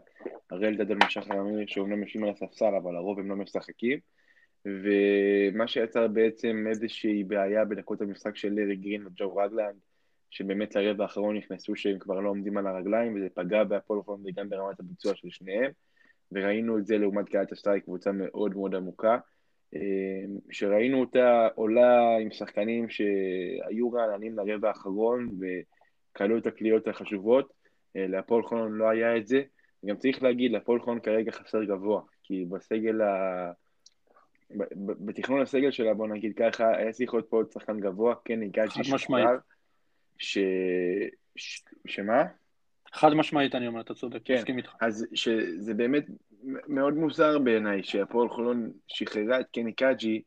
הראל דדל משחר אמיר שאומנם יושבים על הספסל אבל הרוב הם לא משחקים. ומה שיצר בעצם איזושהי בעיה בדקות המשחק של לארי גרין וג'ו רגלנד שבאמת לרבע האחרון נכנסו שהם כבר לא עומדים על הרגליים וזה פגע בהפועל חולון וגם ברמת הביצוע של שניהם. וראינו את זה לעומת קהלת אסטרי, קבוצה מאוד מאוד עמוקה. שראינו אותה עולה עם שחקנים שהיו רעננים לרבע האחרון וכלו את הקליעות החשובות להפועל חולון לא היה את זה. גם צריך להגיד, להפועל חולון כרגע חסר גבוה, כי בסגל ה... בתכנון הסגל שלה, בוא נגיד ככה, היה צריך להיות פה עוד שחקן גבוה, כן, הגעתי שחרר, ש... ש... שמה? חד משמעית אני אומר, אתה צודק, כן, מסכים איתך. אז שזה באמת מאוד מוזר בעיניי, שהפועל חולון שחררה את קני קאג'י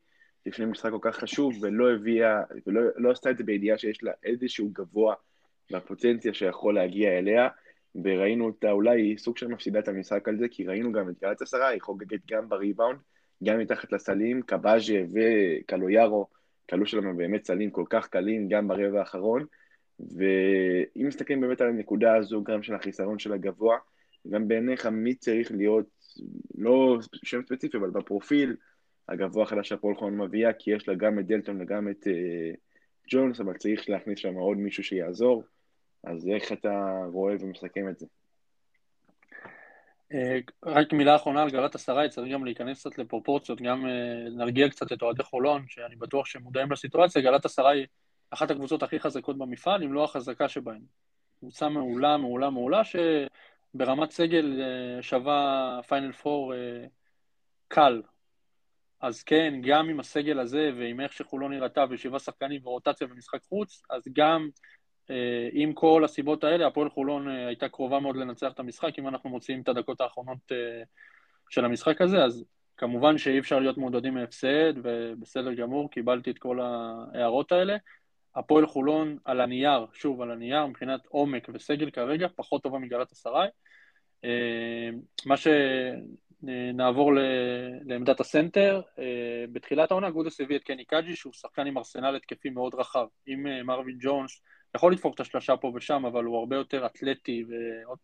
לפני משחק כל כך חשוב, ולא הביאה, ולא לא עשתה את זה בידיעה שיש לה איזשהו גבוה בפוטנציה שיכול להגיע אליה, וראינו אותה אולי סוג של מפסידה את המשחק על זה, כי ראינו גם את גלת עשרה, היא חוגגת גם בריבאונד, גם מתחת לסלים, קבאז'ה וקלויארו, כלו שלנו באמת סלים כל כך קלים, גם ברבע האחרון, ואם מסתכלים באמת על הנקודה הזו, גם של החיסרון של הגבוה, גם בעיניך מי צריך להיות, לא שם ספציפי, אבל בפרופיל הגבוה החדש שהפועל חולון מביאה, כי יש לה גם את דלטון וגם את uh, ג'ונס, אבל צריך להכניס שם עוד מישהו שיעזור, אז איך אתה רואה ומסכם את זה? אה, רק מילה אחרונה על גלת עשרה, צריך גם להיכנס קצת לפרופורציות, גם אה, נרגיע קצת את אוהדי חולון, שאני בטוח שהם מודעים לסיטואציה, גלת עשרה היא אחת הקבוצות הכי חזקות במפעל, אם לא החזקה שבהן. קבוצה מעולה, מעולה, מעולה, שברמת סגל אה, שווה פיינל פור קל. אז כן, גם עם הסגל הזה ועם איך שחולון נראתה ושבעה שחקנים ורוטציה במשחק חוץ, אז גם עם כל הסיבות האלה, הפועל חולון אה, הייתה קרובה מאוד לנצח את המשחק, אם אנחנו מוציאים את הדקות האחרונות אה, של המשחק הזה, אז כמובן שאי אפשר להיות מעודדים מהפסד, ובסדר גמור, קיבלתי את כל ההערות האלה. הפועל חולון על הנייר, שוב, על הנייר, מבחינת עומק וסגל כרגע, פחות טובה מגלאטסראיי. מה שנעבור לעמדת הסנטר, בתחילת העונה גודס הביא את קני קאג'י, שהוא שחקן עם ארסנל התקפי מאוד רחב, עם מרווין ג'ונס, יכול לדפוק את השלושה פה ושם, אבל הוא הרבה יותר אתלטי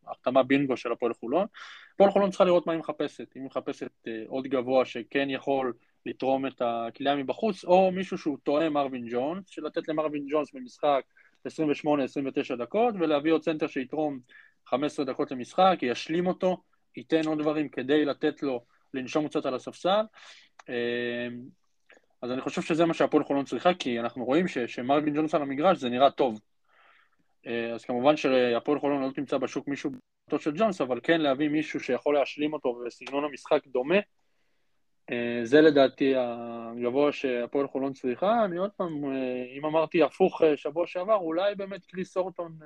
והחתמת בינגו של הפועל חולון. הפועל חולון צריכה לראות מה היא מחפשת. אם היא מחפשת אה, עוד גבוה שכן יכול לתרום את הקליעה מבחוץ, או מישהו שהוא תואם מרווין ג'ונס, שלתת למרווין ג'ונס במשחק 28-29 דקות, ולהביא עוד סנטר שיתרום 15 דקות למשחק, ישלים אותו, ייתן עוד דברים כדי לתת לו לנשום קצת על הספסל. אה, אז אני חושב שזה מה שהפועל חולון צריכה, כי אנחנו רואים שמרווין ג'ונס על המגרש זה נראה טוב. אה, אז כמובן שהפועל חולון לא תמצא בשוק מישהו ברמתו של ג'ונס, אבל כן להביא מישהו שיכול להשלים אותו וסגנון המשחק דומה, אה, זה לדעתי הגבוה שהפועל חולון צריכה. אני עוד פעם, אה, אם אמרתי הפוך שבוע שעבר, אולי באמת קריס אורטון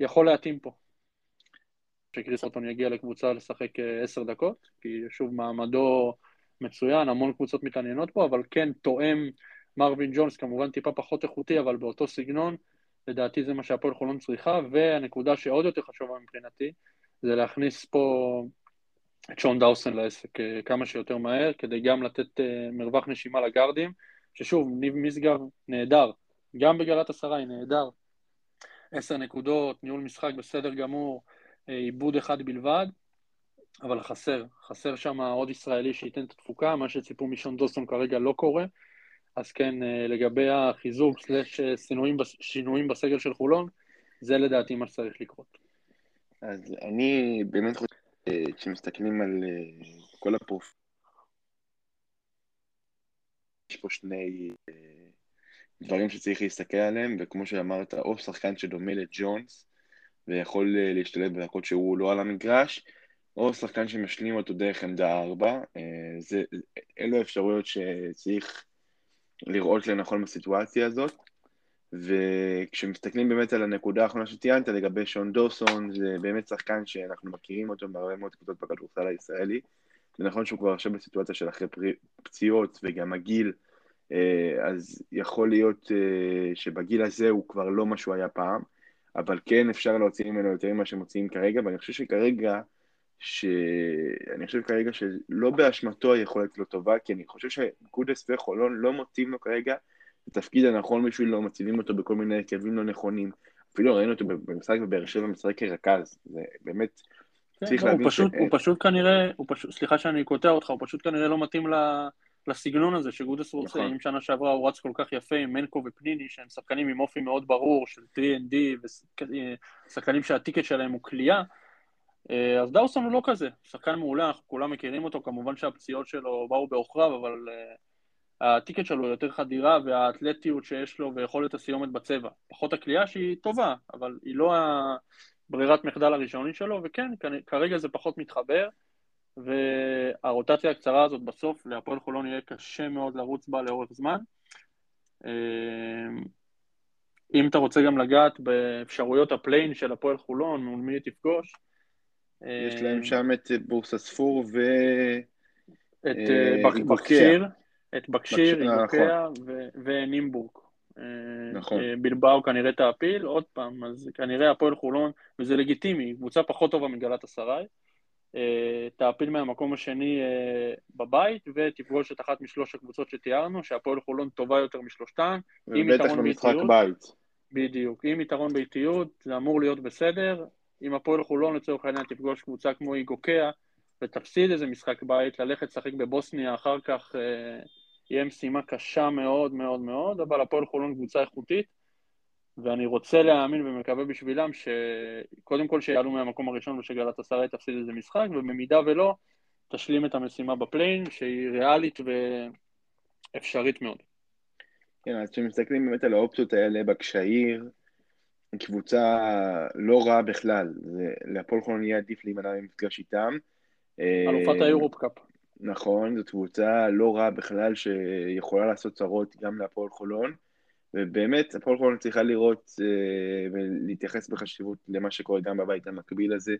יכול להתאים פה. שקריס אורטון יגיע לקבוצה לשחק עשר דקות, כי שוב מעמדו מצוין, המון קבוצות מתעניינות פה, אבל כן תואם מרווין ג'ונס, כמובן טיפה פחות איכותי, אבל באותו סגנון. לדעתי זה מה שהפועל חולון צריכה, והנקודה שעוד יותר חשובה מבחינתי, זה להכניס פה את שון דאוסן לעסק אה, כמה שיותר מהר, כדי גם לתת אה, מרווח נשימה לגארדים, ששוב, ניב משגב נהדר, גם בגלת עשרה נהדר, עשר נקודות, ניהול משחק בסדר גמור, אה, עיבוד אחד בלבד, אבל חסר, חסר שם עוד ישראלי שייתן את התפוקה, מה שציפו משון דוסון כרגע לא קורה, אז כן, אה, לגבי החיזוק סלש אה, שינויים בסגל של חולון, זה לדעתי מה שצריך לקרות. אז אני באמת חושב, אה, כשמסתכלים על כל הפרופ... יש פה שני דברים שצריך להסתכל עליהם, וכמו שאמרת, או שחקן שדומה לג'ונס, ויכול להשתלב בדקות שהוא לא על המגרש, או שחקן שמשלים אותו דרך עמדה ארבע. אלו האפשרויות שצריך לראות לנכון בסיטואציה הזאת. וכשמסתכלים באמת על הנקודה האחרונה שציינת לגבי שון דוסון, זה באמת שחקן שאנחנו מכירים אותו בהרבה מאוד קבוצות בכדורסל הישראלי. זה נכון שהוא כבר עכשיו בסיטואציה של אחרי פציעות וגם הגיל, אה, אז יכול להיות אה, שבגיל הזה הוא כבר לא מה שהוא היה פעם, אבל כן אפשר להוציא ממנו יותר ממה שמוציאים כרגע, ואני חושב שכרגע שאני חושב כרגע שלא באשמתו היכולת לא טובה, כי אני חושב שגודס וחולון לא מוצאים לו כרגע את התפקיד הנכון בשבילו, מציבים אותו בכל מיני הרכבים לא נכונים. אפילו ראינו אותו במשחק בבאר שבע, משחק כרכז, זה באמת... כן, צריך לא, להבין הוא פשוט, ש... הוא פשוט כנראה, הוא פשוט, סליחה שאני קוטע אותך, הוא פשוט כנראה לא מתאים ל... לסגנון הזה שגודס רוצה, נכון. אם שנה שעברה הוא רץ כל כך יפה עם מנקו ופניני, שהם שחקנים עם אופי מאוד ברור של 3ND ושחקנים שהטיקט שלהם הוא כליאה, אה, אז דאוסון הוא לא כזה, שחקן מעולה, אנחנו כולם מכירים אותו, כמובן שהפציעות שלו באו בעוכריו, אבל uh, הטיקט שלו יותר חדירה והאתלטיות שיש לו ויכולת הסיומת בצבע. פחות הקליעה שהיא טובה, אבל היא לא ברירת מחדל הראשונית שלו, וכן, כרגע זה פחות מתחבר, והרוטציה הקצרה הזאת בסוף, להפועל חולון יהיה קשה מאוד לרוץ בה לאורך זמן. אמ, אם אתה רוצה גם לגעת באפשרויות ה play-in של הפועל חולון, מול מי תפגוש. יש להם אמ, שם את בורסה ספור ו... את אה, אה, בקשיר, את בקשיר, איגוקיה ונימבורג. אה, נכון. בלבאו כנראה תעפיל, עוד פעם, אז כנראה הפועל חולון, וזה לגיטימי, קבוצה פחות טובה מגלת אסריי. תעפיל מהמקום השני בבית, ותפגוש את אחת משלוש הקבוצות שתיארנו, שהפועל חולון טובה יותר משלושתן. ובטח במשחק בית. בדיוק, עם יתרון באיטיות, זה אמור להיות בסדר. אם הפועל חולון לצורך העניין תפגוש קבוצה כמו איגוקיה, ותפסיד איזה משחק בית, ללכת לשחק בבוסניה אחר כך אה, יהיה משימה קשה מאוד מאוד מאוד, אבל הפועל חולון קבוצה איכותית, ואני רוצה להאמין ומקווה בשבילם שקודם כל שיעלו מהמקום הראשון ושגלת עשרה תפסיד איזה משחק, ובמידה ולא, תשלים את המשימה בפליין, שהיא ריאלית ואפשרית מאוד. כן, אז כשמסתכלים באמת על האופציות האלה בקשאיר, קבוצה לא רעה בכלל, להפועל חולון יהיה עדיף להימנע ממפגש איתם. אלופת אה, האירופ קאפ. נכון, זאת קבוצה לא רעה בכלל שיכולה לעשות צרות גם להפועל חולון, ובאמת הפועל חולון צריכה לראות אה, ולהתייחס בחשיבות למה שקורה גם בבית המקביל הזה,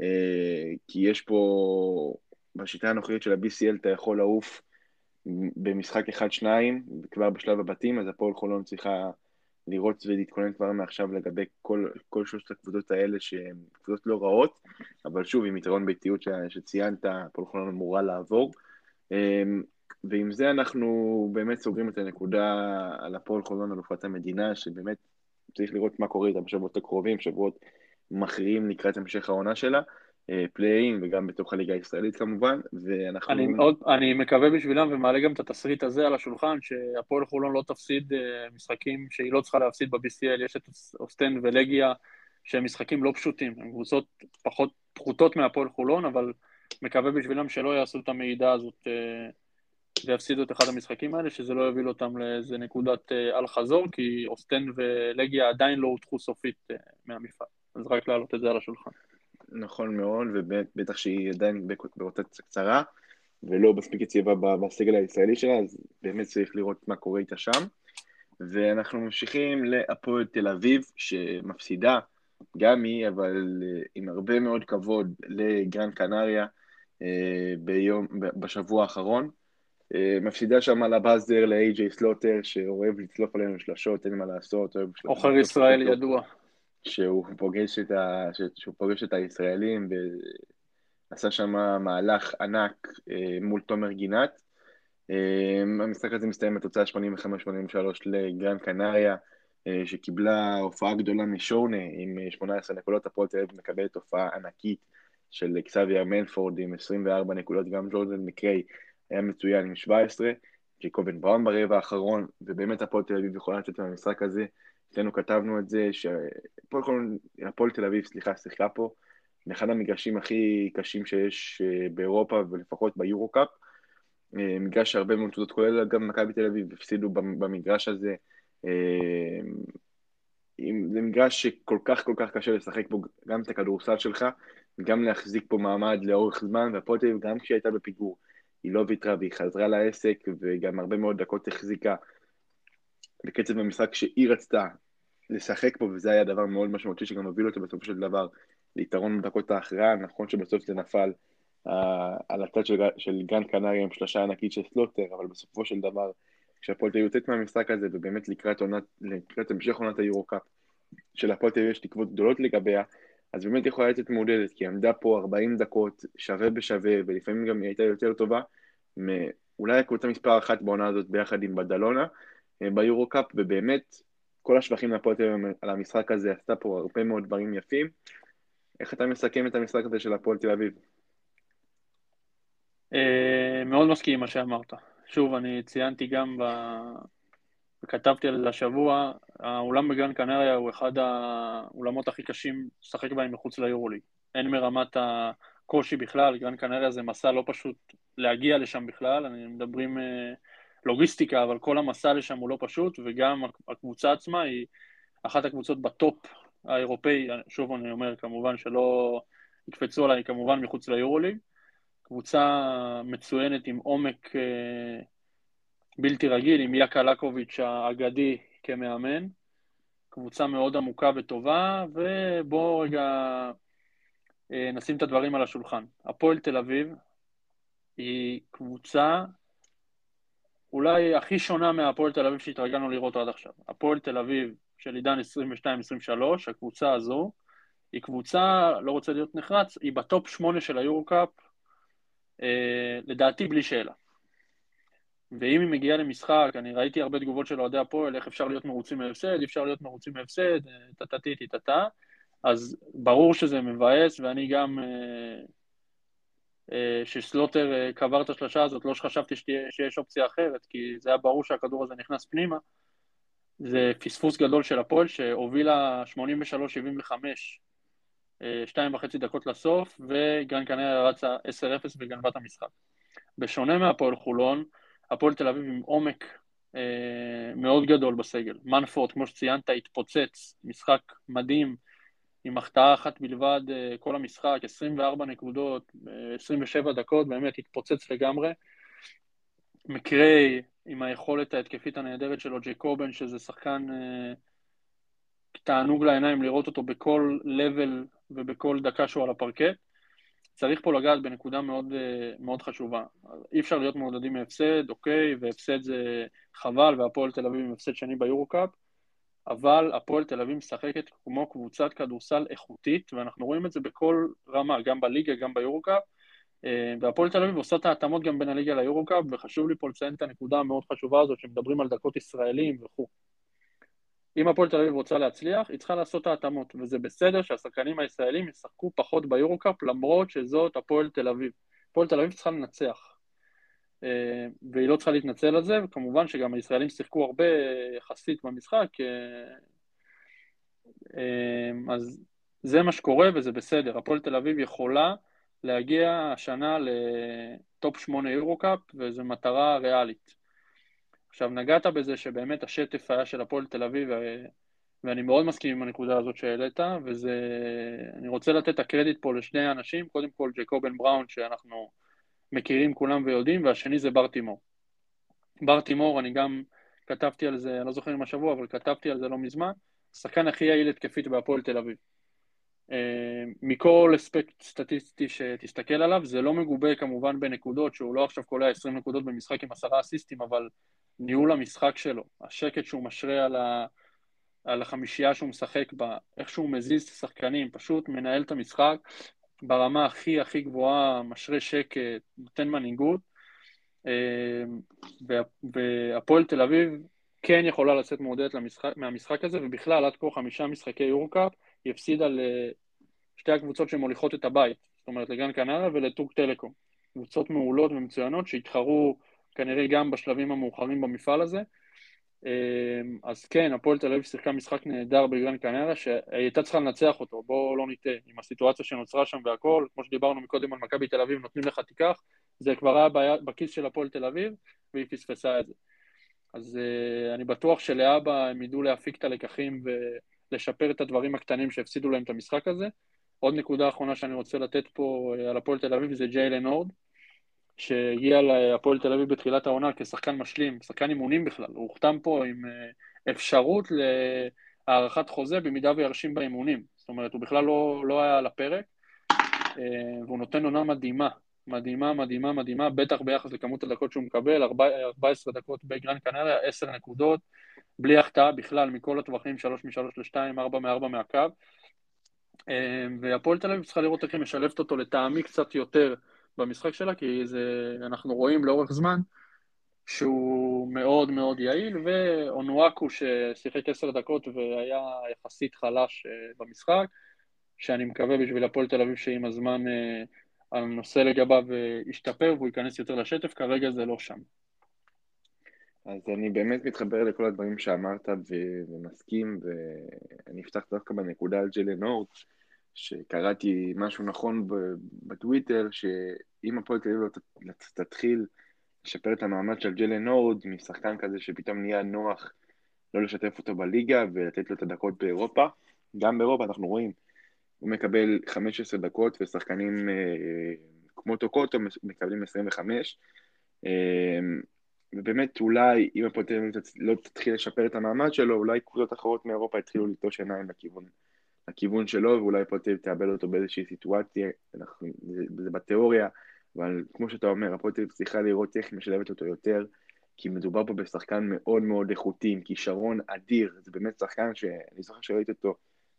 אה, כי יש פה, בשיטה הנוכחית של ה-BCL אתה יכול לעוף במשחק אחד-שניים, כבר בשלב הבתים, אז הפועל חולון צריכה לראות ולהתכונן כבר מעכשיו לגבי כל, כל שלושת הקבוצות האלה שהן קבוצות לא רעות, אבל שוב, עם יתרון ביתיות שציינת, הפועל חולון אמורה לעבור. אמ, ועם זה אנחנו באמת סוגרים את הנקודה על הפועל חולון, אלופת המדינה, שבאמת צריך לראות מה קורה איתה בשבועות הקרובים, שבועות מכריעים לקראת המשך העונה שלה. פלייאים וגם בתוך הליגה הישראלית כמובן, ואנחנו... אני, עוד, אני מקווה בשבילם ומעלה גם את התסריט הזה על השולחן, שהפועל חולון לא תפסיד אה, משחקים שהיא לא צריכה להפסיד ב-BCL, יש את אוסטן ולגיה, שהם משחקים לא פשוטים, הם קבוצות פחות פחותות מהפועל חולון, אבל מקווה בשבילם שלא יעשו את המעידה הזאת אה, ויפסידו את אחד המשחקים האלה, שזה לא יוביל אותם לאיזה נקודת אה, אל-חזור, כי אוסטן ולגיה עדיין לא הודחו סופית מהמפעל, אז רק להעלות את זה על השולחן. נכון מאוד, ובטח שהיא עדיין ברוטציה קצרה, ולא מספיק יציבה בסגל הישראלי שלה, אז באמת צריך לראות מה קורה איתה שם. ואנחנו ממשיכים להפועל תל אביב, שמפסידה גם היא, אבל אה, עם הרבה מאוד כבוד לגרן קנריה אה, ביום, בשבוע האחרון. אה, מפסידה שם על הבאזר לאיי-ג'יי סלוטר, שאוהב לצלוף עלינו שלשות, אין מה לעשות. אוכל ישראל ידוע. שהוא פוגש את, ה... שהוא פוגש את הישראלים ועשה שם מהלך ענק אה, מול תומר גינת. אה, המשחק הזה מסתיים בתוצאה 85-83 לגרן קנריה, אה, שקיבלה הופעה גדולה משורנה עם 18 נקודות, הפועל תל אביב מקבלת הופעה ענקית של קסביה מנפורד עם 24 נקודות, גם ג'ורדן מקריי היה מצוין עם 17, ג'קובן בראון ברבע האחרון, ובאמת הפועל תל אביב יכולה לצאת מהמשחק הזה אצלנו כתבנו את זה, שהפועל תל אביב, סליחה, שיחקה פה, באחד המגרשים הכי קשים שיש אה, באירופה, ולפחות ביורו-קאפ. אה, מגרש שהרבה מאוד קבוצות, כולל גם מכבי תל אביב, הפסידו במגרש הזה. אה, זה מגרש שכל כך כל כך קשה לשחק בו גם את הכדורסל שלך, גם להחזיק פה מעמד לאורך זמן, והפועל תל אביב, גם כשהיא הייתה בפיגור, היא לא ויתרה והיא חזרה לעסק, וגם הרבה מאוד דקות החזיקה בקצב המשחק שהיא רצתה לשחק פה, וזה היה דבר מאוד משמעותי שגם הוביל אותו בסופו של דבר ליתרון בדקות ההכרעה, נכון שבסוף זה נפל uh, על הצד של, של גן קנריה עם שלושה ענקית של סלוטר, אבל בסופו של דבר, כשהפועל תל יוצאת מהמשחק הזה, ובאמת לקראת, עונת, לקראת המשך עונת היורו-קאפ, שלהפועל תל יש תקוות גדולות לגביה, אז באמת יכולה לצאת מעודדת, כי היא עמדה פה 40 דקות, שווה בשווה, ולפעמים גם היא הייתה יותר טובה, אולי הקבוצה מספר אחת בעונה הזאת ביחד עם בדלונה, אה, ביורו-קאפ, ובאמת כל השבחים להפועל תל אביב על המשחק הזה, עשתה פה הרבה מאוד דברים יפים. איך אתה מסכם את המשחק הזה של הפועל תל אביב? אה, מאוד מסכים עם מה שאמרת. שוב, אני ציינתי גם. וכתבתי על זה השבוע, האולם בגן קנריה הוא אחד האולמות הכי קשים לשחק בהם מחוץ ליורוליג. הן מרמת הקושי בכלל, גן קנריה זה מסע לא פשוט להגיע לשם בכלל, אני מדברים אה, לוגיסטיקה, אבל כל המסע לשם הוא לא פשוט, וגם הקבוצה עצמה היא אחת הקבוצות בטופ האירופאי, שוב אני אומר, כמובן שלא יקפצו עליי כמובן מחוץ ליורוליג, קבוצה מצוינת עם עומק אה, בלתי רגיל, עם יאקה לקוביץ' האגדי כמאמן, קבוצה מאוד עמוקה וטובה, ובואו רגע אה, נשים את הדברים על השולחן. הפועל תל אביב היא קבוצה אולי הכי שונה מהפועל תל אביב שהתרגלנו לראות עד עכשיו. הפועל תל אביב של עידן 22-23, הקבוצה הזו, היא קבוצה, לא רוצה להיות נחרץ, היא בטופ 8 של היורו-קאפ, אה, לדעתי בלי שאלה. ואם היא מגיעה למשחק, אני ראיתי הרבה תגובות של אוהדי הפועל, איך אפשר להיות מרוצים מהפסד, אפשר להיות מרוצים מהפסד, טה-טה-טי-טה-טה, אז ברור שזה מבאס, ואני גם, אה, אה, שסלוטר אה, קבר את השלושה הזאת, לא שחשבתי שתהיה, שיש אופציה אחרת, כי זה היה ברור שהכדור הזה נכנס פנימה. זה פספוס גדול של הפועל, שהובילה 83-75, שתיים וחצי דקות לסוף, וגרן קנריה רצה 10-0 וגנבה את המשחק. בשונה מהפועל חולון, הפועל תל אביב עם עומק אה, מאוד גדול בסגל. מנפורט, כמו שציינת, התפוצץ, משחק מדהים, עם החטאה אחת בלבד אה, כל המשחק, 24 נקודות, 27 אה, דקות, באמת התפוצץ לגמרי. מקריי, עם היכולת ההתקפית הנהדרת שלו, ג'קובן, שזה שחקן אה, תענוג לעיניים לראות אותו בכל לבל ובכל דקה שהוא על הפרקט. צריך פה לגעת בנקודה מאוד, מאוד חשובה. אי אפשר להיות מעודדים מהפסד, אוקיי, והפסד זה חבל, והפועל תל אביב עם הפסד שני ביורו-קאפ, אבל הפועל תל אביב משחקת כמו קבוצת כדורסל איכותית, ואנחנו רואים את זה בכל רמה, גם בליגה, גם ביורו-קאפ, אה, והפועל תל אביב עושה את ההתאמות גם בין הליגה ליורו-קאפ, וחשוב לי פה לציין את הנקודה המאוד חשובה הזאת, שמדברים על דקות ישראלים וכו'. אם הפועל תל אביב רוצה להצליח, היא צריכה לעשות את ההתאמות, וזה בסדר שהשחקנים הישראלים ישחקו פחות ביורו-קאפ, למרות שזאת הפועל תל אביב. הפועל תל אביב צריכה לנצח. אה, והיא לא צריכה להתנצל על זה, וכמובן שגם הישראלים שיחקו הרבה יחסית במשחק, אה, אה, אז זה מה שקורה וזה בסדר. הפועל תל אביב יכולה להגיע השנה לטופ 8 יורו-קאפ, וזו מטרה ריאלית. עכשיו, נגעת בזה שבאמת השטף היה של הפועל תל אביב, ואני מאוד מסכים עם הנקודה הזאת שהעלית, וזה... אני רוצה לתת את הקרדיט פה לשני אנשים, קודם כל ג'קובן בראון, שאנחנו מכירים כולם ויודעים, והשני זה בר תימור. בר תימור, אני גם כתבתי על זה, אני לא זוכר אם השבוע, אבל כתבתי על זה לא מזמן, השחקן הכי יעיל התקפית בהפועל תל אביב. אה, מכל אספקט סטטיסטי שתסתכל עליו, זה לא מגובה כמובן בנקודות, שהוא לא עכשיו קולע 20 נקודות במשחק עם עשרה אסיסטים, אבל ניהול המשחק שלו, השקט שהוא משרה על, ה... על החמישייה שהוא משחק בה, איך שהוא מזיז את השחקנים, פשוט מנהל את המשחק, ברמה הכי הכי גבוהה, משרה שקט, נותן מנהיגות, אה, והפועל תל אביב כן יכולה לצאת מעודדת מהמשחק הזה, ובכלל עד כה חמישה משחקי יורקאפ, היא הפסידה לשתי הקבוצות שמוליכות את הבית, זאת אומרת לגן קנריה ולטורק טלקום. קבוצות מעולות ומצוינות שהתחרו כנראה גם בשלבים המאוחרים במפעל הזה, אמ, אז כן, הפועל תל אביב שיחקה משחק נהדר בגרן קנריה, שהייתה צריכה לנצח אותו, בואו לא נטעה, עם הסיטואציה שנוצרה שם והכל, כמו שדיברנו מקודם על מכבי תל אביב, נותנים לך תיקח, זה כבר היה בכיס של הפועל תל אביב, והיא פספסה את זה. אז uh, אני בטוח שלאבא הם ידעו להפיק את הלקחים ולשפר את הדברים הקטנים שהפסידו להם את המשחק הזה. עוד נקודה אחרונה שאני רוצה לתת פה uh, על הפועל תל אביב זה ג'יילן הורד. שהגיע להפועל תל אביב בתחילת העונה כשחקן משלים, שחקן אימונים בכלל, הוא הוחתם פה עם אה, אפשרות להארכת חוזה במידה וירשים באימונים, זאת אומרת הוא בכלל לא, לא היה על הפרק, אה, והוא נותן עונה מדהימה, מדהימה, מדהימה, מדהימה, בטח ביחס לכמות הדקות שהוא מקבל, 14 דקות בגרנד קנריה, 10 נקודות, בלי החטאה בכלל מכל הטווחים, 3 מ-3 ל-2, 4 מ-4 מהקו, אה, והפועל תל אביב צריכה לראות איך היא משלבת אותו לטעמי קצת יותר במשחק שלה, כי זה, אנחנו רואים לאורך זמן שהוא מאוד מאוד יעיל, ואונואקו ששיחק עשר דקות והיה יחסית חלש אה, במשחק, שאני מקווה בשביל הפועל תל אביב שעם הזמן אה, הנושא לגביו אה, ישתפר והוא ייכנס יותר לשטף, כרגע זה לא שם. אז אני באמת מתחבר לכל הדברים שאמרת ו- ומסכים, ואני אפתח דווקא בנקודה על ג'לן אורט. שקראתי משהו נכון בטוויטר, שאם הפועל תל אביב לא תתחיל לשפר את המעמד של ג'לן נורד, משחקן כזה שפתאום נהיה נוח לא לשתף אותו בליגה ולתת לו את הדקות באירופה, גם באירופה אנחנו רואים, הוא מקבל 15 דקות ושחקנים אה, כמו טוקוטו מקבלים 25. אה, ובאמת אולי אם הפועל תל אביב לא תתחיל לשפר את המעמד שלו, אולי קבוצות אחרות מאירופה יתחילו לטוש עיניים לכיוון, לכיוון שלו, ואולי אביב תאבד אותו באיזושהי סיטואציה, אנחנו, זה, זה בתיאוריה, אבל כמו שאתה אומר, הפועל צריכה לראות איך היא משלבת אותו יותר, כי מדובר פה בשחקן מאוד מאוד איכותי, עם כישרון אדיר, זה באמת שחקן שאני זוכר שראיתי אותו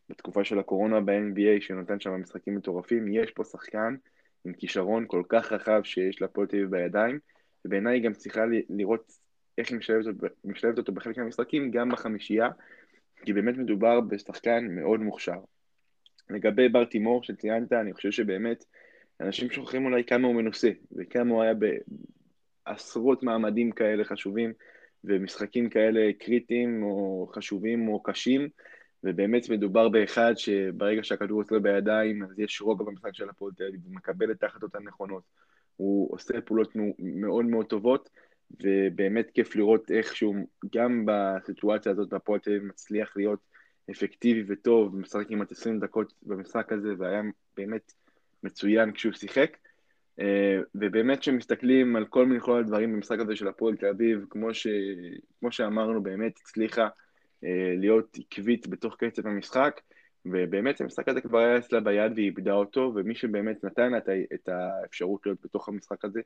בתקופה של הקורונה ב-NBA, שנותן שם משחקים מטורפים, יש פה שחקן עם כישרון כל כך רחב שיש להפועל תל בידיים, ובעיניי היא גם צריכה לראות איך היא משלבת אותו, משלבת אותו בחלק מהמשחקים, גם בחמישייה, כי באמת מדובר בשחקן מאוד מוכשר. לגבי בר תימור שציינת, אני חושב שבאמת אנשים שוכחים אולי כמה הוא מנוסה, וכמה הוא היה בעשרות מעמדים כאלה חשובים, ומשחקים כאלה קריטיים או חשובים או קשים, ובאמת מדובר באחד שברגע שהכדור אצלו בידיים, אז יש רוגע במשחק של הפועל תל אביב, הוא מקבל את תחת אותן נכונות. הוא עושה פעולות מאוד מאוד טובות, ובאמת כיף לראות איך שהוא, גם בסיטואציה הזאת, הפועל תל אביב מצליח להיות אפקטיבי וטוב, משחק כמעט 20 דקות במשחק הזה, והיה באמת מצוין כשהוא שיחק. אה, ובאמת כשמסתכלים על כל מיני כל הדברים במשחק הזה של הפועל תל אביב, כמו, ש... כמו שאמרנו, באמת הצליחה אה, להיות עקבית בתוך קצב המשחק, ובאמת המשחק הזה כבר היה אצלה ביד והיא איבדה אותו, ומי שבאמת נתן לה את האפשרות להיות בתוך המשחק הזה,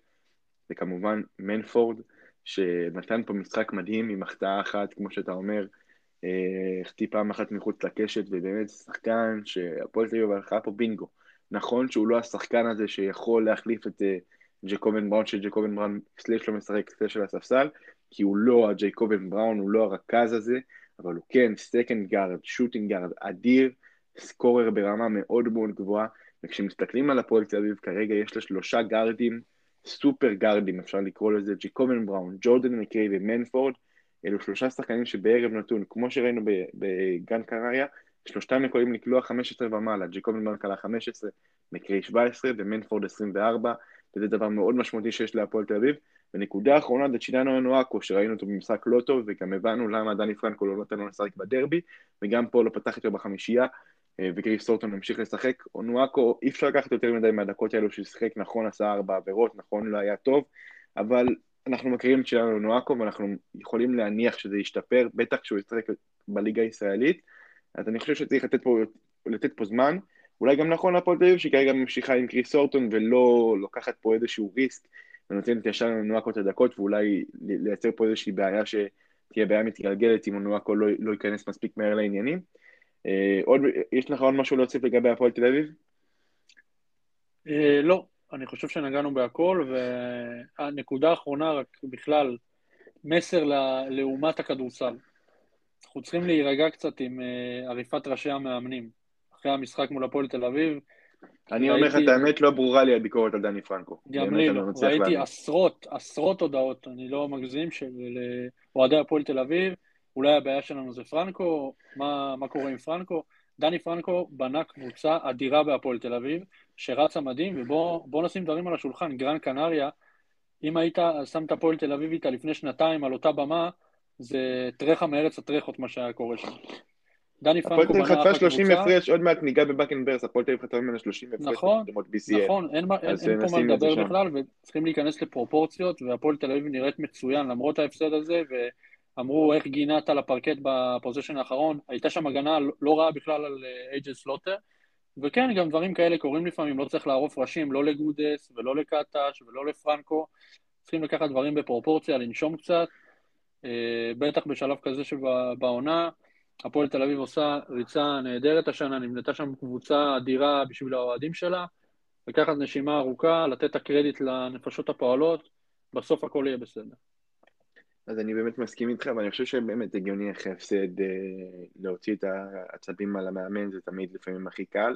זה כמובן מנפורד, שנתן פה משחק מדהים עם החטאה אחת, כמו שאתה אומר, אה, החטיא פעם אחת מחוץ לקשת, ובאמת שחקן שהפועל תל אביב הלכה פה בינגו. נכון שהוא לא השחקן הזה שיכול להחליף את אה, ג'קורי בראון, שג'קובן בראון סלאש לא משחק slash של הספסל, כי הוא לא הג'קובן בראון, הוא לא הרכז הזה, אבל הוא כן second guard, shooting guard, אדיר, סקורר ברמה מאוד מאוד גבוהה, וכשמסתכלים על הפועל תל אביב כרגע יש לה שלושה גארדים, סופר גארדים אפשר לקרוא לזה, ג'יקובן בראון, ג'ורדן מקריי ומנפורד, אלו שלושה שחקנים שבערב נתון, כמו שראינו בגן קריה, שלושתם יכולים לקלוע 15 ומעלה, ג'יקובן בראון קלה 15, מקריי 17 ומנפורד 24, וזה דבר מאוד משמעותי שיש להפועל תל אביב. ונקודה אחרונה זה צ'ידנו אנואקו, שראינו אותו במשחק לא טוב, וגם הבנו למה דני פרנקו לא נתן לו לשחק בדרבי, וגם פה לא פתח איתו בחמישייה, אה, וגריף סורטון המשיך לשחק. אונואקו, אי אפשר לקחת יותר מדי מהדקות האלו שהוא שיחק, נכון עשה ארבע עבירות, נכון לא היה טוב, אבל אנחנו מכירים את שלנו אונואקו ואנחנו יכולים להניח שזה ישתפר, בטח כשהוא ישחק בליגה הישראלית, אז אני חושב שצריך לתת פה, לתת פה זמן. אולי גם נכון להפועל תל אביב, שכרגע ממשיכה עם קריס סורטון ולא לוקחת פה איזשהו ריסק ונותנת ישר לנואקו את הדקות ואולי לייצר פה איזושהי בעיה שתהיה בעיה מתגלגלת אם נואקו לא, לא ייכנס מספיק מהר לעניינים. אה, עוד, יש לך עוד משהו להוסיף לגבי הפועל תל אביב? אה, לא, אני חושב שנגענו בהכל, והנקודה האחרונה, רק בכלל, מסר לאומת הכדורסל. אנחנו צריכים להירגע קצת עם אה, עריפת ראשי המאמנים. אחרי המשחק מול הפועל תל אביב, אני אומר לך את האמת, לא ברורה לי הביקורת על דני פרנקו. גם לי לא. ראיתי עשרות, עשרות הודעות, אני לא מגזים, של אוהדי הפועל תל אביב, אולי הבעיה שלנו זה פרנקו, מה, מה קורה עם פרנקו? דני פרנקו בנה קבוצה אדירה בהפועל תל אביב, שרצה מדהים, ובוא נשים דברים על השולחן, גרן קנריה, אם היית שם את הפועל תל אביב איתה לפני שנתיים על אותה במה, זה טרחה מארץ הטרחות מה שהיה קורה שם. דני פרנקו בנה אחלה קבוצה. הפועל תל אביב חטפה 30 הפרש, עוד מעט ניגע בבקנברס, הפועל תל אביב חטפה ממנה 30 הפרש. נכון, נכון, אין, אין, אין פה מה לדבר בכלל, וצריכים להיכנס לפרופורציות, והפועל תל אביב נראית מצוין למרות ההפסד הזה, ואמרו איך גינת על הפרקט ב-possession האחרון, הייתה שם הגנה לא רעה בכלל על אייג'יי אה, סלוטר, וכן, גם דברים כאלה קורים לפעמים, לא צריך לערוף ראשים, לא לגודס ולא לקטש ולא לפרנקו, צריכים לקחת דברים בפרופורציה, לנשום קצת, אה, בטח בשלב כזה שבעונה. הפועל תל אביב עושה ריצה נהדרת השנה, נבנתה שם קבוצה אדירה בשביל האוהדים שלה, לקחת נשימה ארוכה, לתת את הקרדיט לנפשות הפועלות, בסוף הכל יהיה בסדר. אז אני באמת מסכים איתך, ואני חושב שבאמת הגיוני אחרי הפסד אה, להוציא את העצבים על המאמן, זה תמיד לפעמים הכי קל,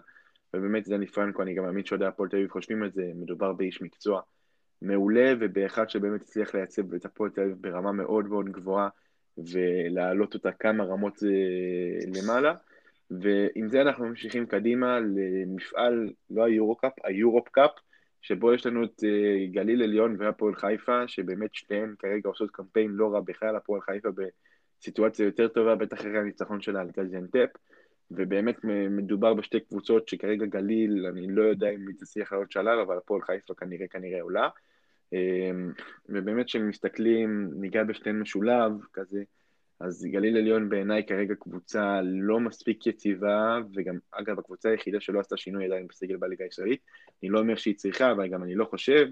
ובאמת דני פרנקו, אני גם מאמין שאוהדי הפועל תל אביב חושבים על זה, מדובר באיש מקצוע מעולה, ובאחד שבאמת הצליח לייצב את הפועל תל אביב ברמה מאוד מאוד גבוהה, ולהעלות אותה כמה רמות אה, למעלה. ועם זה אנחנו ממשיכים קדימה למפעל, לא היורו-קאפ, היורופ-קאפ, שבו יש לנו את אה, גליל עליון והפועל חיפה, שבאמת שתיהן כרגע עושות קמפיין לא רע בכלל, הפועל חיפה בסיטואציה יותר טובה, בטח אחרי הניצחון שלה על גזיאנטפ. ובאמת מדובר בשתי קבוצות שכרגע גליל, אני לא יודע אם היא תצליח לעלות שלב, אבל הפועל חיפה כנראה כנראה עולה. אמ, ובאמת כשמסתכלים, ניגע בשתיהן משולב כזה, אז גליל עליון בעיניי כרגע קבוצה לא מספיק יציבה, וגם, אגב, הקבוצה היחידה שלא עשתה שינוי עדיין בסגל בליגה הישראלית. אני לא אומר שהיא צריכה, אבל גם אני לא חושב,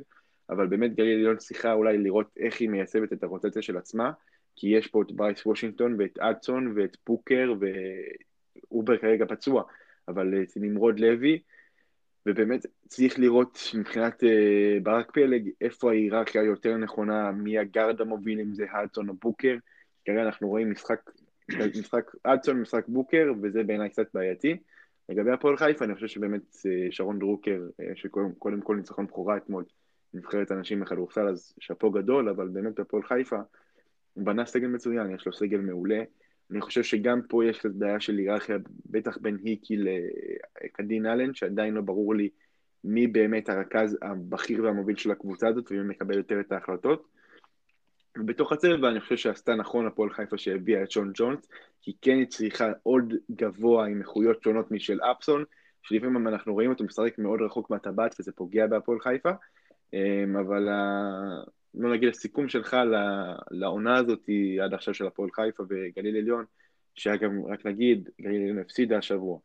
אבל באמת גליל עליון צריכה אולי לראות איך היא מיישבת את הרוטציה של עצמה, כי יש פה את ברייס וושינגטון ואת אדסון ואת בוקר ואובר כרגע פצוע, אבל את נמרוד לוי, ובאמת צריך לראות מבחינת אה, ברק פלג איפה ההיררכיה היותר נכונה, מי הגארד המוביל, אם זה האדסון או בוקר, כרגע אנחנו רואים משחק, משחק אדסון, משחק בוקר, וזה בעיניי קצת בעייתי. לגבי הפועל חיפה, אני חושב שבאמת אה, שרון דרוקר, אה, שקודם כל ניצחון בכורה אתמול, נבחרת אנשים בכדורסל, אז שאפו גדול, אבל באמת הפועל חיפה, הוא בנה סגל מצוין, יש לו סגל מעולה. אני חושב שגם פה יש קצת בעיה של היררכיה, בטח בין היקי לקדין אלן, שעדיין לא ברור לי מי באמת הרכז הבכיר והמוביל של הקבוצה הזאת, ומי מקבל יותר את ההחלטות. ובתוך הצבע אני חושב שעשתה נכון הפועל חיפה שהביאה את שון ג'ונס, כי כן היא צריכה עוד גבוה עם איכויות שונות משל אפסון, שלפעמים אנחנו רואים אותו משחק מאוד רחוק מהטבעת וזה פוגע בהפועל חיפה, אמ, אבל לא נגיד הסיכום שלך לעונה הזאת עד עכשיו של הפועל חיפה וגליל עליון, שאגב, רק נגיד, גליל עליון הפסידה השבוע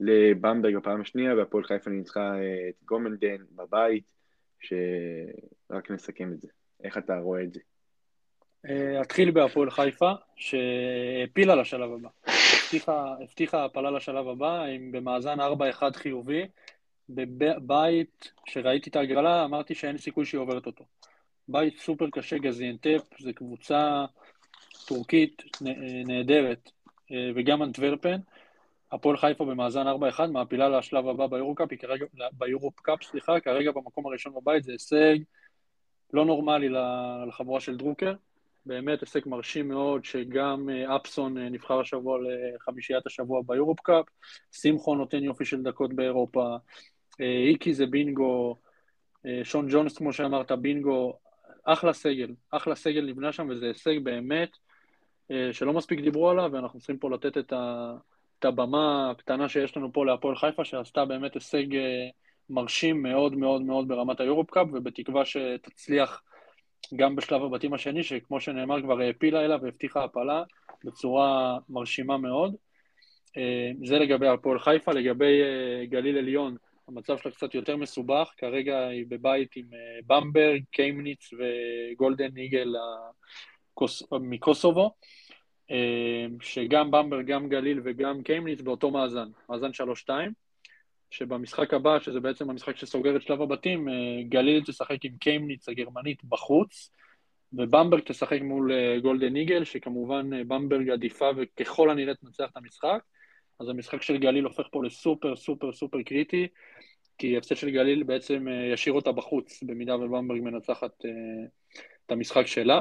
לבמברג בפעם השנייה, והפועל חיפה ניצחה את גומנדן בבית, שרק נסכם את זה. איך אתה רואה את זה? אה, אתחיל בהפועל חיפה, שהפילה לשלב הבא. הבטיחה, הבטיחה הפלה לשלב הבא, עם במאזן 4-1 חיובי. בבית, כשראיתי את ההגרלה, אמרתי שאין סיכוי שהיא עוברת אותו. בית סופר קשה, גזיאנטפ, זו קבוצה טורקית נהדרת, אה, וגם אנטוורפן. הפועל חיפה במאזן 4-1, מעפילה לשלב הבא ביורוקאפ, היא כרגע, ביורופ-קאפ, סליחה, כרגע במקום הראשון בבית, זה הישג לא נורמלי לחבורה של דרוקר. באמת הישג מרשים מאוד, שגם אה, אפסון אה, נבחר השבוע לחמישיית השבוע ביורופ קאפ, שמחון נותן יופי של דקות באירופה, אה, איקי זה בינגו, שון ג'ונס, כמו שאמרת, בינגו, אחלה סגל, אחלה סגל נבנה שם, וזה הישג באמת שלא מספיק דיברו עליו, ואנחנו צריכים פה לתת את, ה, את הבמה הקטנה שיש לנו פה להפועל חיפה, שעשתה באמת הישג מרשים מאוד מאוד מאוד ברמת היורופ קאפ, ובתקווה שתצליח גם בשלב הבתים השני, שכמו שנאמר כבר העפילה אליו והבטיחה הפלה בצורה מרשימה מאוד. אה, זה לגבי הפועל חיפה, לגבי אה, גליל עליון, המצב שלה קצת יותר מסובך, כרגע היא בבית עם אה, במברג, קיימניץ וגולדן ניגל מקוסובו, שגם במברג, גם גליל וגם קיימניץ באותו מאזן, מאזן 3-2. שבמשחק הבא, שזה בעצם המשחק שסוגר את שלב הבתים, אה, גליל תשחק עם קיימניץ הגרמנית בחוץ, ובמברג תשחק מול אה, גולדן איגל, שכמובן אה, במברג עדיפה וככל הנראה תנצח את המשחק. אז המשחק של גליל הופך פה לסופר סופר סופר קריטי, כי הפסד של גליל בעצם ישאיר אותה בחוץ, במידה ובמברג מנצחת את המשחק שלה.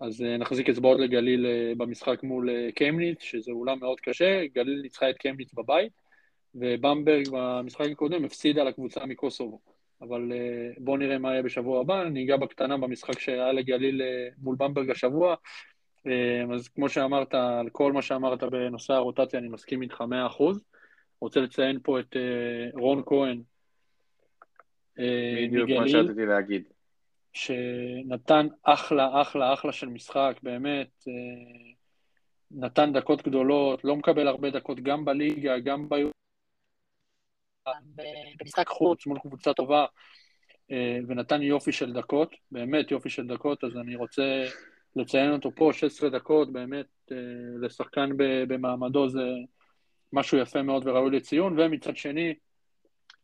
אז נחזיק אצבעות לגליל במשחק מול קיימניץ, שזה אולם מאוד קשה, גליל ניצחה את קיימניץ בבית. ובמברג במשחק הקודם הפסידה לקבוצה מקוסובו. אבל אה, בואו נראה מה יהיה בשבוע הבא, אני אגע בקטנה במשחק שהיה לגליל אה, מול במברג השבוע. אה, אז כמו שאמרת, על כל מה שאמרת בנושא הרוטציה, אני מסכים איתך 100%. רוצה לציין פה את רון כהן בדיוק מה שרציתי להגיד. שנתן אחלה, אחלה, אחלה של משחק, באמת. נתן דקות גדולות, לא מקבל הרבה דקות גם בליגה, גם ביום. במשחק חוץ מול קבוצה טובה, אה, ונתן יופי של דקות, באמת יופי של דקות, אז אני רוצה לציין אותו פה, 16 דקות, באמת אה, לשחקן במעמדו זה משהו יפה מאוד וראוי לציון, ומצד שני,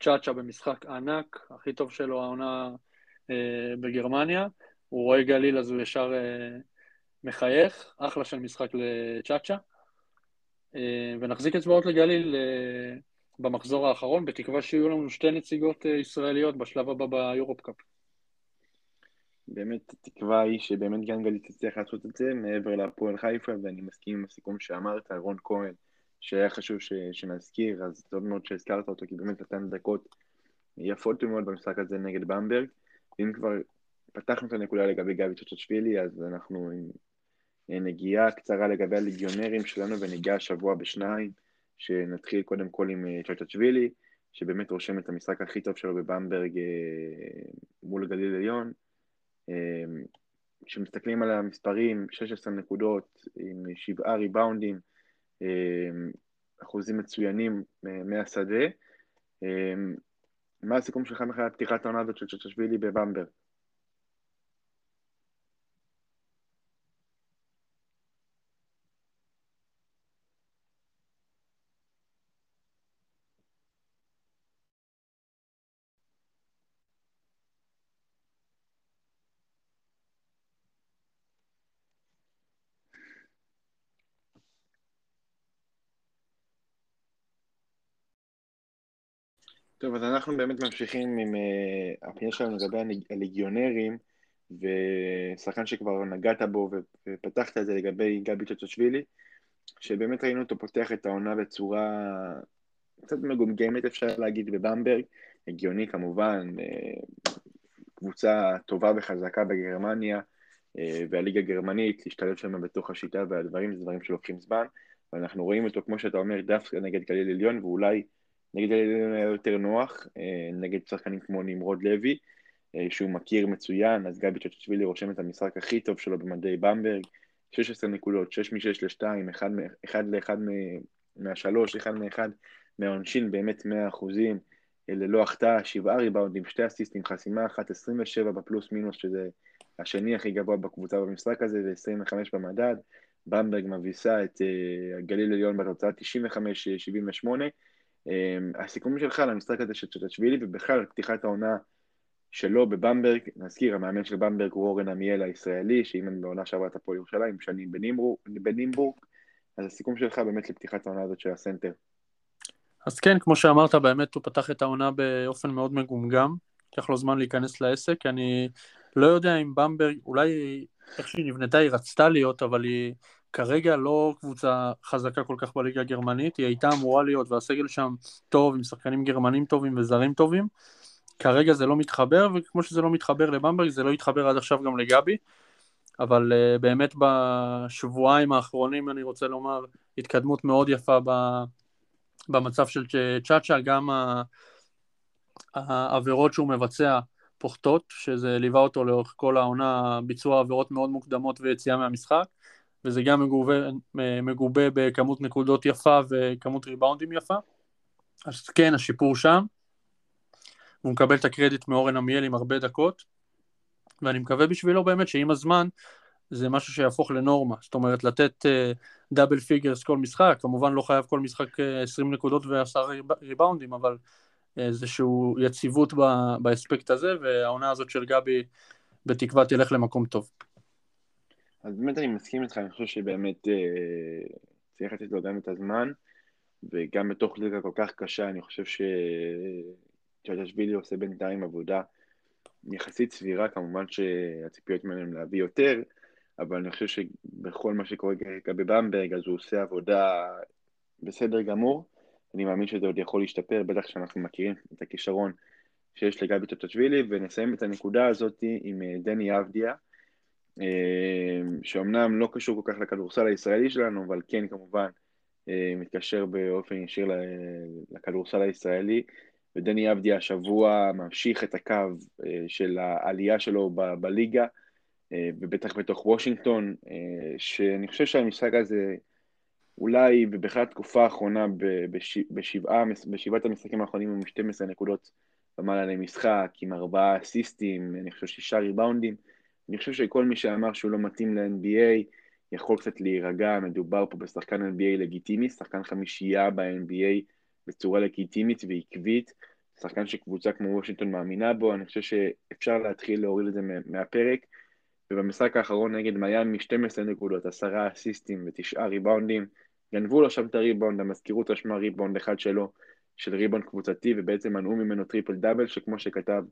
צ'אצ'ה במשחק ענק, הכי טוב שלו העונה אה, בגרמניה, הוא רואה גליל אז הוא ישר מחייך, אחלה של משחק לצ'אצ'ה, ונחזיק אצבעות לגליל במחזור האחרון, בתקווה שיהיו לנו שתי נציגות אה, ישראליות בשלב הבא ביורופ קאפ. באמת, התקווה היא שבאמת גנגלי תצליח לעשות את זה מעבר להפועל חיפה, ואני מסכים עם הסיכום שאמרת, רון כהן, שהיה חשוב ש... שנזכיר, אז טוב מאוד שהזכרת אותו, כי באמת נתן דקות יפות מאוד במשחק הזה נגד במברג. אם כבר פתחנו את הנקודה לגבי גבי צ'צ'שווילי, אז אנחנו עם נגיעה קצרה לגבי הליגיונרים שלנו, וניגע השבוע בשניים. שנתחיל קודם כל עם צ'צ'צ'ווילי, שבאמת רושם את המשחק הכי טוב שלו בבמברג מול גליל עליון. כשמסתכלים על המספרים, 16 נקודות עם שבעה ריבאונדים, אחוזים מצוינים מהשדה. מה הסיכום שלך מבחינת פתיחת העונה הזאת של צ'צ'שווילי בבמברג? טוב, אז אנחנו באמת ממשיכים עם uh, הפנייה שלנו לגבי הליגיונרים, ושחקן שכבר נגעת בו ופתחת את זה לגבי גבי צ'צ'שווילי, שבאמת ראינו אותו פותח את העונה בצורה קצת מגומגמת אפשר להגיד בבמברג, הגיוני כמובן, uh, קבוצה טובה וחזקה בגרמניה, uh, והליגה הגרמנית, להשתלב שם בתוך השיטה והדברים, זה דברים שלוקחים זמן, ואנחנו רואים אותו, כמו שאתה אומר, דווקא נגד גליל עליון, ואולי נגד הילדים היה יותר נוח, אה, נגד שחקנים כמו נמרוד לוי, אה, שהוא מכיר מצוין, אז גבי צ'צ'צ'ווילי רושם את המשחק הכי טוב שלו במדי במברג, 16 נקודות, 6 מ-6 ל-2, 1 ל-1 מה-3, 1 מ-1 מהעונשין, באמת 100 אחוזים, אה, ללא החטאה, 7 ריבאונדים, 2 אסיסטים, חסימה אחת, 27 בפלוס מינוס, שזה השני הכי גבוה בקבוצה במשחק הזה, זה 25 במדד, במברג מביסה את גליל עליון בתוצאה 95-78, אמ, הסיכום שלך על המשחק הזה של צ'צ'שווילי ובכלל פתיחת העונה שלו בבמברג, נזכיר, המאמן של במברג הוא אורן עמיאל הישראלי, שאימן בעונה שעברה את הפועל ירושלים, שנים בנימבורג, אז הסיכום שלך באמת לפתיחת העונה הזאת של הסנטר. אז כן, כמו שאמרת, באמת הוא פתח את העונה באופן מאוד מגומגם, לקח לו זמן להיכנס לעסק, אני לא יודע אם במברג, אולי איך שהיא נבנתה היא רצתה להיות, אבל היא כרגע לא קבוצה חזקה כל כך בליגה הגרמנית, היא הייתה אמורה להיות, והסגל שם טוב, עם שחקנים גרמנים טובים וזרים טובים. כרגע זה לא מתחבר, וכמו שזה לא מתחבר לבמברג, זה לא יתחבר עד עכשיו גם לגבי. אבל uh, באמת בשבועיים האחרונים, אני רוצה לומר, התקדמות מאוד יפה ב, במצב של צ'אצ'ה, גם העבירות שהוא מבצע פוחתות, שזה ליווה אותו לאורך כל העונה, ביצוע עבירות מאוד מוקדמות ויציאה מהמשחק. וזה גם מגובה, מגובה בכמות נקודות יפה וכמות ריבאונדים יפה. אז כן, השיפור שם. הוא מקבל את הקרדיט מאורן עמיאל עם הרבה דקות, ואני מקווה בשבילו באמת שעם הזמן זה משהו שיהפוך לנורמה. זאת אומרת, לתת double אה, figures כל משחק, כמובן לא חייב כל משחק אה, 20 נקודות ועשרה ריבאונדים, אבל uh, איזושהי יציבות באספקט הזה, והעונה הזאת של גבי בתקווה תלך למקום טוב. אז באמת אני מסכים איתך, אני חושב שבאמת אה, צריך לתת לו גם את הזמן, וגם בתוך ליגה כל כך קשה, אני חושב שצ'אצ'שווילי עושה בינתיים עבודה יחסית סבירה, כמובן שהציפיות ממנו להביא יותר, אבל אני חושב שבכל מה שקורה כרגע בבמברג, אז הוא עושה עבודה בסדר גמור. אני מאמין שזה עוד יכול להשתפר, בטח שאנחנו מכירים את הכישרון שיש לגבי צ'צ'שווילי, ונסיים את הנקודה הזאת עם אה, דני אבדיה. אמ, שאומנם לא קשור כל כך לכדורסל הישראלי שלנו, אבל כן כמובן אה, מתקשר באופן ישיר לכדורסל הישראלי, ודני אבדיה השבוע ממשיך את הקו אה, של העלייה שלו ב- בליגה, אה, ובטח בתוך וושינגטון, שאני חושב שהמשחק הזה אולי ובכלל תקופה האחרונה בשבעה, בשבעת המשחקים האחרונים עם 12 נקודות ומעלה למשחק, עם ארבעה אסיסטים, אני חושב שישה ריבאונדים, אני חושב שכל מי שאמר שהוא לא מתאים ל-NBA יכול קצת להירגע, מדובר פה בשחקן NBA לגיטימי, שחקן חמישייה ב-NBA בצורה לגיטימית ועקבית, שחקן שקבוצה כמו וושינגטון מאמינה בו, אני חושב שאפשר להתחיל להוריד את זה מהפרק, ובמשחק האחרון נגד מיאמי 12 נקודות, עשרה אסיסטים ותשעה ריבאונדים, גנבו לו שם את הריבאונד, המזכירות רשמה ריבאונד אחד שלו, של ריבאונד קבוצתי, ובעצם מנעו ממנו טריפל דאבל, שכמו שכתב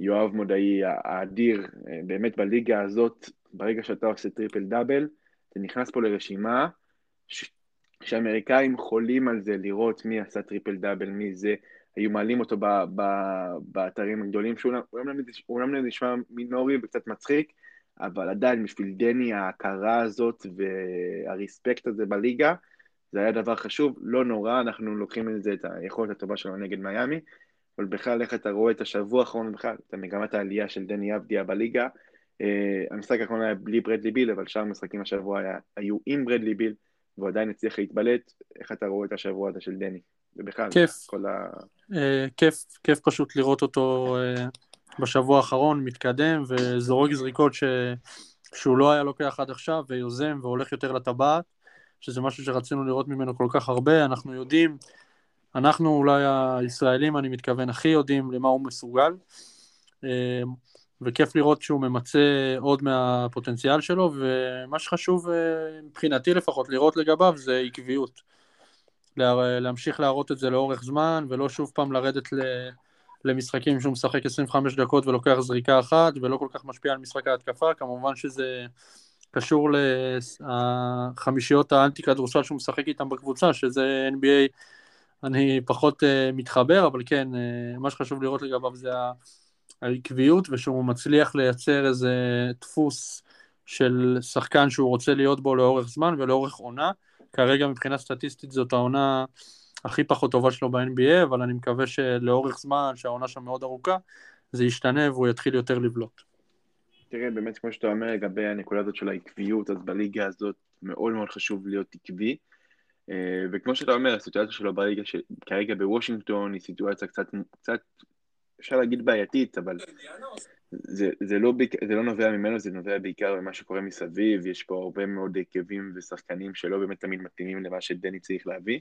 יואב מודעי האדיר, אה, באמת בליגה הזאת, ברגע שאתה עושה טריפל דאבל, אתה נכנס פה לרשימה ש... שאמריקאים חולים על זה, לראות מי עשה טריפל דאבל, מי זה, היו מעלים אותו ב... ב... באתרים הגדולים, שהוא אומנם נשמע מינורי וקצת מצחיק, אבל עדיין בשביל דני ההכרה הזאת והריספקט הזה בליגה, זה היה דבר חשוב, לא נורא, אנחנו לוקחים את זה, את היכולת הטובה שלנו נגד מיאמי, אבל בכלל, איך אתה רואה את השבוע האחרון בכלל, את מגמת העלייה של דני אבדיה בליגה. Uh, המשחק האחרון היה בלי ברדלי ביל, אבל שאר המשחקים השבוע היה, היו עם ברדלי ביל, והוא עדיין הצליח להתבלט. איך אתה רואה את השבוע הזה של דני? ובכלל, כיף. כל ה... Uh, כיף, כיף פשוט לראות אותו uh, בשבוע האחרון מתקדם וזורק זריקות ש... שהוא לא היה לוקח עד עכשיו ויוזם והולך יותר לטבעת, שזה משהו שרצינו לראות ממנו כל כך הרבה, אנחנו יודעים, אנחנו אולי הישראלים, אני מתכוון, הכי יודעים למה הוא מסוגל, אה, וכיף לראות שהוא ממצה עוד מהפוטנציאל שלו, ומה שחשוב אה, מבחינתי לפחות לראות לגביו זה עקביות. להמשיך להראות את זה לאורך זמן, ולא שוב פעם לרדת. למשחקים שהוא משחק 25 דקות ולוקח זריקה אחת ולא כל כך משפיע על משחק ההתקפה, כמובן שזה קשור לחמישיות האנטי כדורסל שהוא משחק איתם בקבוצה, שזה NBA, אני פחות uh, מתחבר, אבל כן, uh, מה שחשוב לראות לגביו זה העקביות ושהוא מצליח לייצר איזה דפוס של שחקן שהוא רוצה להיות בו לאורך זמן ולאורך עונה. כרגע מבחינה סטטיסטית זאת העונה הכי פחות טובה שלו ב-NBA, אבל אני מקווה שלאורך זמן, שהעונה שם מאוד ארוכה, זה ישתנה והוא יתחיל יותר לבלוט. תראה, באמת כמו שאתה אומר לגבי הנקודה הזאת של העקביות, אז בליגה הזאת מאוד מאוד חשוב להיות עקבי. אה, וכמו שאתה אומר, הסיטואציה שלו בליגה כרגע בוושינגטון היא סיטואציה קצת, קצת אפשר להגיד בעייתית, אבל זה, זה, לא, זה לא נובע ממנו, זה נובע בעיקר ממה שקורה מסביב, יש פה הרבה מאוד עקבים ושחקנים שלא באמת תמיד מתאימים למה שדני צריך להביא.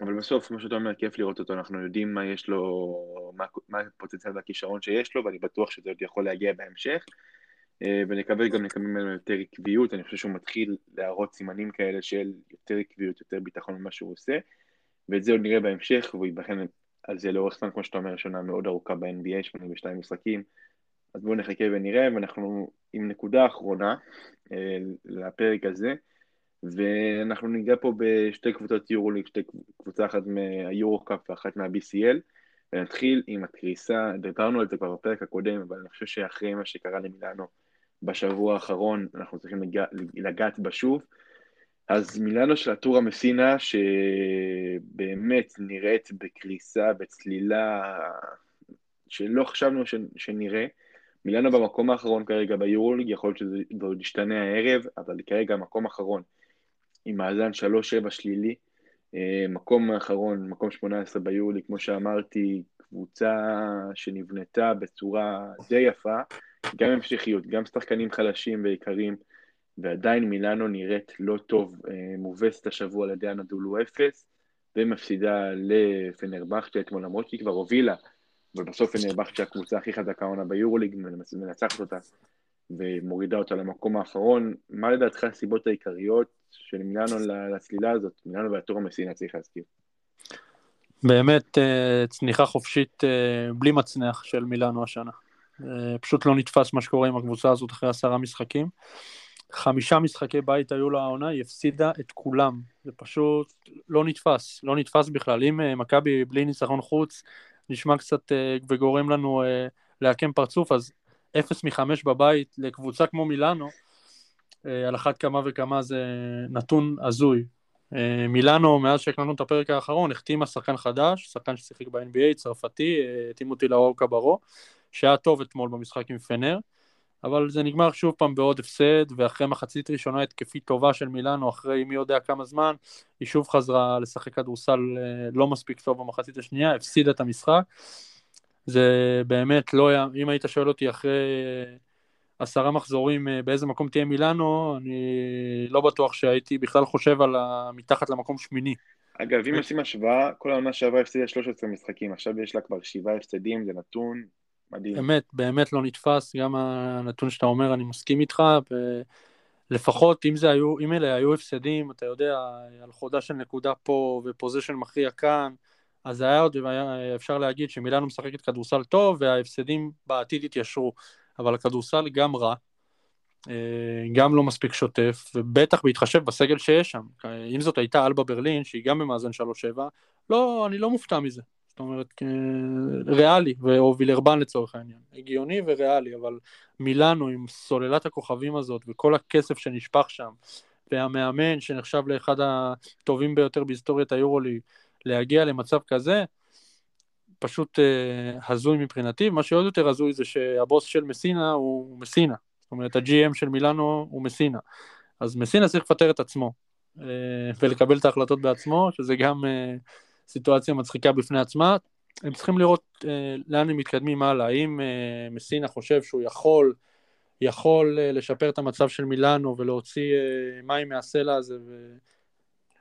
אבל בסוף, כמו שאתה אומר, כיף לראות אותו, אנחנו יודעים מה יש לו, מה, מה הפוטנציאל והכישרון שיש לו, ואני בטוח שזה עוד יכול להגיע בהמשך. אה, ונקווה גם לקבל ממנו יותר עקביות, אני חושב שהוא מתחיל להראות סימנים כאלה של יותר עקביות, יותר ביטחון במה שהוא עושה, ואת זה עוד נראה בהמשך, והוא ייבחן על זה לאורך זמן, כמו שאתה אומר, שנה מאוד ארוכה ב-NBA, 82 משחקים, אז בואו נחכה ונראה, ואנחנו עם נקודה אחרונה אה, לפרק הזה. ואנחנו ניגע פה בשתי קבוצות יורוליג, שתי קבוצה אחת מהיורו-קאפ ואחת מה-BCL, ונתחיל עם הקריסה, דיברנו על זה כבר בפרק הקודם, אבל אני חושב שאחרי מה שקרה למילאנו בשבוע האחרון, אנחנו צריכים לגע, לגעת בה שוב. אז מילאנו של הטורה מסינה, שבאמת נראית בקריסה, בצלילה שלא חשבנו ש, שנראה. מילאנו במקום האחרון כרגע ביורוליג, יכול להיות שזה עוד ישתנה הערב, אבל כרגע המקום האחרון עם מאזן 3-7 שלילי. אה, מקום האחרון, מקום 18 ביולי, כמו שאמרתי, קבוצה שנבנתה בצורה די יפה, גם המשכיות, גם שחקנים חלשים ויקרים, ועדיין מילאנו נראית לא טוב, אה, מובסת השבוע על ידי הנדולו אפס, ומפסידה לפנרבכצ'ה אתמול, למרות שהיא כבר הובילה, אבל בסוף פנרבכצ'ה הקבוצה הכי חזקה עונה ביורוליג, מנצחת אותה ומורידה אותה למקום האחרון. מה לדעתך הסיבות העיקריות של מילאנו לצלילה הזאת? מילאנו והטור המסינה צריך להזכיר. באמת אה, צניחה חופשית אה, בלי מצנח של מילאנו השנה. אה, פשוט לא נתפס מה שקורה עם הקבוצה הזאת אחרי עשרה משחקים. חמישה משחקי בית היו לה העונה, היא הפסידה את כולם. זה פשוט לא נתפס, לא נתפס בכלל. אם מכבי בלי ניצחון חוץ נשמע קצת וגורם לנו לעקם פרצוף, אז אפס מחמש בבית לקבוצה כמו מילאנו, אה, על אחת כמה וכמה זה נתון הזוי. אה, מילאנו, מאז שהקלטנו את הפרק האחרון, החתימה שחקן חדש, שחקן ששיחק ב-NBA, צרפתי, אה, התאים אותי לאור קברו, שהיה טוב אתמול במשחק עם פנר, אבל זה נגמר שוב פעם בעוד הפסד, ואחרי מחצית ראשונה התקפית טובה של מילאנו, אחרי מי יודע כמה זמן, היא שוב חזרה לשחק כדורסל לא מספיק טוב במחצית השנייה, הפסידה את המשחק. זה באמת לא היה, אם היית שואל אותי אחרי עשרה מחזורים אה, באיזה מקום תהיה מילאנו, אני לא בטוח שהייתי בכלל חושב על מתחת למקום שמיני. אגב, אם עושים השוואה, כל העונה שעברה הפסידה 13 משחקים, עכשיו יש לה כבר שבעה הפסדים, זה נתון מדהים. באמת, באמת לא נתפס, גם הנתון שאתה אומר, אני מסכים איתך, ולפחות אם, היו, אם אלה היו הפסדים, אתה יודע, על חודה של נקודה פה ופוזיישן מכריע כאן, אז היה עוד אפשר להגיד שמילאנו משחקת כדורסל טוב וההפסדים בעתיד התיישרו, אבל הכדורסל גם רע, אה, גם לא מספיק שוטף, ובטח בהתחשב בסגל שיש שם. אם זאת הייתה אלבה ברלין, שהיא גם במאזן 3-7, לא, אני לא מופתע מזה. זאת אומרת, אה, ריאלי, או וילרבן לצורך העניין. הגיוני וריאלי, אבל מילאנו עם סוללת הכוכבים הזאת, וכל הכסף שנשפך שם, והמאמן שנחשב לאחד הטובים ביותר בהיסטוריית היורוליג, להגיע למצב כזה, פשוט uh, הזוי מבחינתי, מה שעוד יותר הזוי זה שהבוס של מסינה הוא מסינה, זאת אומרת ה-GM של מילאנו הוא מסינה, אז מסינה צריך לפטר את עצמו uh, ולקבל את ההחלטות בעצמו, שזה גם uh, סיטואציה מצחיקה בפני עצמה, הם צריכים לראות uh, לאן הם מתקדמים הלאה, האם uh, מסינה חושב שהוא יכול, יכול uh, לשפר את המצב של מילאנו ולהוציא uh, מים מהסלע הזה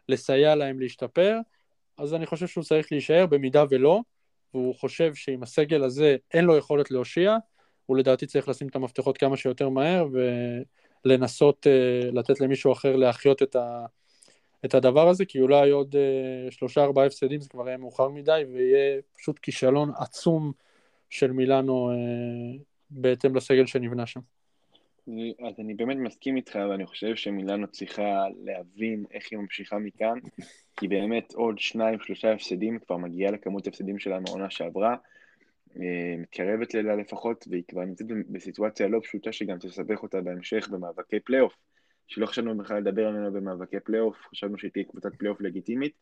ולסייע להם להשתפר, אז אני חושב שהוא צריך להישאר, במידה ולא, והוא חושב שעם הסגל הזה אין לו יכולת להושיע, הוא לדעתי צריך לשים את המפתחות כמה שיותר מהר ולנסות uh, לתת למישהו אחר להחיות את, ה, את הדבר הזה, כי אולי עוד uh, שלושה ארבעה הפסדים זה כבר יהיה מאוחר מדי ויהיה פשוט כישלון עצום של מילאנו uh, בהתאם לסגל שנבנה שם. אז אני באמת מסכים איתך, ואני חושב שמילאנו צריכה להבין איך היא ממשיכה מכאן, כי באמת עוד שניים, שלושה הפסדים, כבר מגיעה לכמות הפסדים שלה מהעונה שעברה, אה, מתקרבת ללה לפחות, והיא כבר נמצאת בסיטואציה לא פשוטה שגם תסבך אותה בהמשך במאבקי פלייאוף, שלא חשבנו בכלל לדבר עליה במאבקי פלייאוף, חשבנו שהיא תהיה קבוצת פלייאוף לגיטימית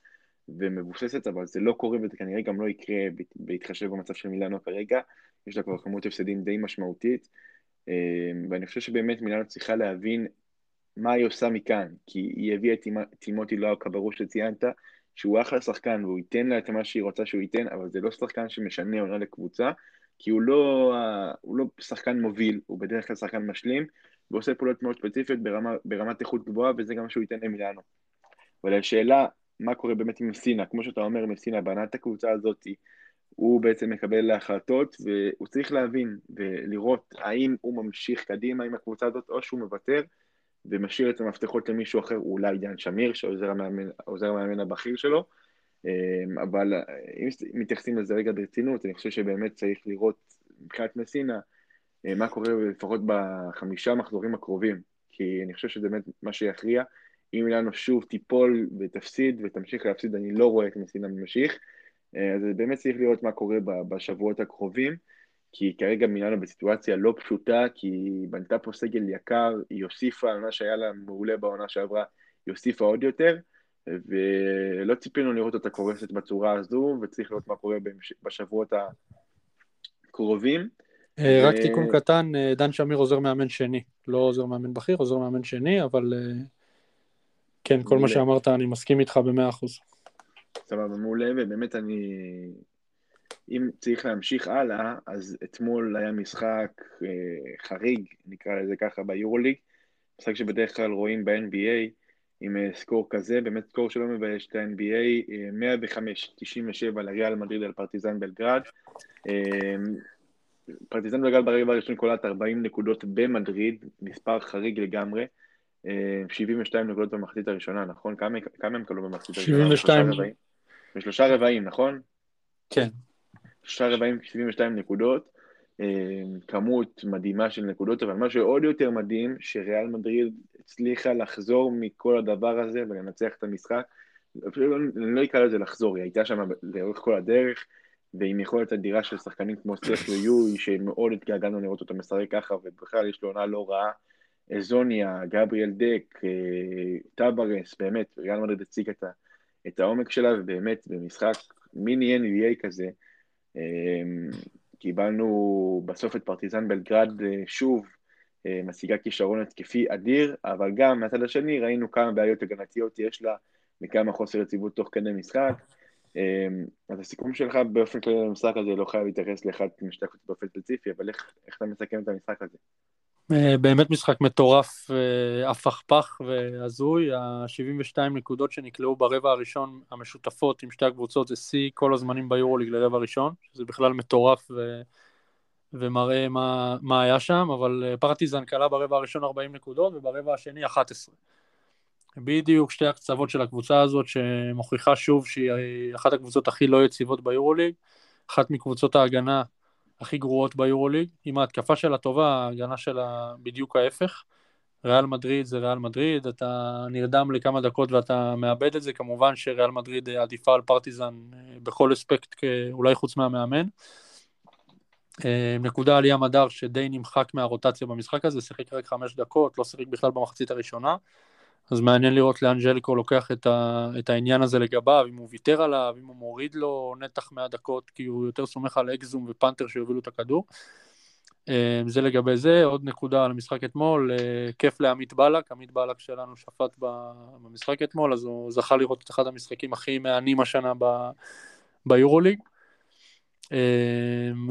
ומבוססת, אבל זה לא קורה וזה כנראה גם לא יקרה בהתחשב במצב של מילאנו כרגע, יש לה כבר כמות הפסדים די משמעותית. אמ, ואני חושב שבאמת מילאנו צריכה להבין מה היא עושה מכאן, כי היא הביאה את טימוטי לאו קברו שציינת, שהוא אחלה שחקן והוא ייתן לה את מה שהיא רוצה שהוא ייתן, אבל זה לא שחקן שמשנה עונה לקבוצה, כי הוא לא, הוא לא שחקן מוביל, הוא בדרך כלל שחקן משלים, ועושה פעולות מאוד ספציפיות ברמה, ברמת איכות גבוהה, וזה גם מה שהוא ייתן למילאנו. אבל השאלה, מה קורה באמת עם מסינה, כמו שאתה אומר, מסינה בנה את הקבוצה הזאת, הוא בעצם מקבל החלטות, והוא צריך להבין ולראות האם הוא ממשיך קדימה עם הקבוצה הזאת, או שהוא מוותר ומשאיר את המפתחות למישהו אחר, אולי דן שמיר, שעוזר המאמן, המאמן הבכיר שלו, אמ, אבל אם מתייחסים לזה רגע ברצינות, אני חושב שבאמת צריך לראות מבחינת מסינה, אה, מה קורה לפחות בחמישה מחזורים הקרובים, כי אני חושב שזה באמת מה שיכריע. אם אילנו שוב תיפול ותפסיד ותמשיך להפסיד, אני לא רואה את מסינה ממשיך. אז באמת צריך לראות מה קורה בשבועות הקרובים, כי כרגע מילאנו בסיטואציה לא פשוטה, כי היא בנתה פה סגל יקר, היא הוסיפה על מה שהיה לה מעולה בעונה שעברה, היא הוסיפה עוד יותר, ולא ציפינו לראות אותה קורסת בצורה הזו, וצריך לראות מה קורה בשבועות הקרובים. אה, רק תיקון קטן, אה, דן שמיר עוזר מאמן שני, לא עוזר מאמן בכיר, עוזר מאמן שני, אבל אה, כן, כל מה שאמרת, אני מסכים איתך במאה אחוז. סבבה, מעולה, ובאמת אני... אם צריך להמשיך הלאה, אז אתמול היה משחק אה, חריג, נקרא לזה ככה, ביורוליג, משחק שבדרך כלל רואים ב-NBA עם אה, סקור כזה, באמת סקור שלא מבייש את ה-NBA, אה, 105-97 לריאל מדריד על פרטיזן בלגרד. פרטיזן בלגרד ברגע הראשון קולט 40 נקודות במדריד, מספר חריג לגמרי. 72 אה, נקודות במחצית הראשונה, נכון? כמה, כמה הם קלו במחצית הראשונה? 72. בשלושה רבעים, נכון? כן. שלושה רבעים, 72 נקודות, אה, כמות מדהימה של נקודות, אבל מה שעוד יותר מדהים, שריאל מדריד הצליחה לחזור מכל הדבר הזה ולנצח את המשחק. אפילו לא, אני לא אקרא לזה לחזור, היא הייתה שם לאורך כל הדרך, ועם יכולת אדירה של שחקנים כמו סטף ויואי, שמאוד התגעגענו לראות אותו משחק ככה, ובכלל יש לו עונה לא רעה. זוניה, גבריאל דק, אה, טאברס, באמת, ריאל מדריד הציג את, את העומק שלה, ובאמת במשחק מיני NBA כזה, אה, קיבלנו בסוף את פרטיזן בלגרד אה, שוב, משיגה כישרון התקפי אדיר, אבל גם מהצד השני ראינו כמה בעיות הגנתיות יש לה וכמה חוסר יציבות תוך כדי משחק. אז הסיכום שלך באופן כללי למשחק הזה לא חייב להתייחס לאחד משתי קבוצות באופן ספציפי, אבל איך, איך אתה מסכם את המשחק הזה? אה, באמת משחק מטורף, אה, הפכפך והזוי, ה-72 נקודות שנקלעו ברבע הראשון המשותפות עם שתי הקבוצות זה שיא כל הזמנים ביורוליג לרבע ראשון, שזה בכלל מטורף ו... ומראה מה, מה היה שם, אבל אה, פרטיזן קלה ברבע הראשון 40 נקודות וברבע השני 11. בדיוק שתי הקצוות של הקבוצה הזאת שמוכיחה שוב שהיא אחת הקבוצות הכי לא יציבות ביורוליג, אחת מקבוצות ההגנה הכי גרועות ביורוליג, עם ההתקפה שלה טובה, ההגנה שלה בדיוק ההפך. ריאל מדריד זה ריאל מדריד, אתה נרדם לכמה דקות ואתה מאבד את זה, כמובן שריאל מדריד עדיפה על פרטיזן אה, בכל אספקט, אולי חוץ מהמאמן. אה, נקודה על ים הדר שדי נמחק מהרוטציה במשחק הזה, שיחק רק חמש דקות, לא שיחק בכלל במחצית הראשונה, אז מעניין לראות לאן ז'ליקו לוקח את, ה, את העניין הזה לגביו, אם הוא ויתר עליו, אם הוא מוריד לו נתח מהדקות, כי הוא יותר סומך על אקזום ופנתר שיובילו את הכדור. אה, זה לגבי זה, עוד נקודה על המשחק אתמול, אה, כיף לעמית בלק, עמית בלק שלנו שפט במשחק אתמול, אז הוא זכה לראות את אחד המשחקים הכי מהנים השנה ביורוליג.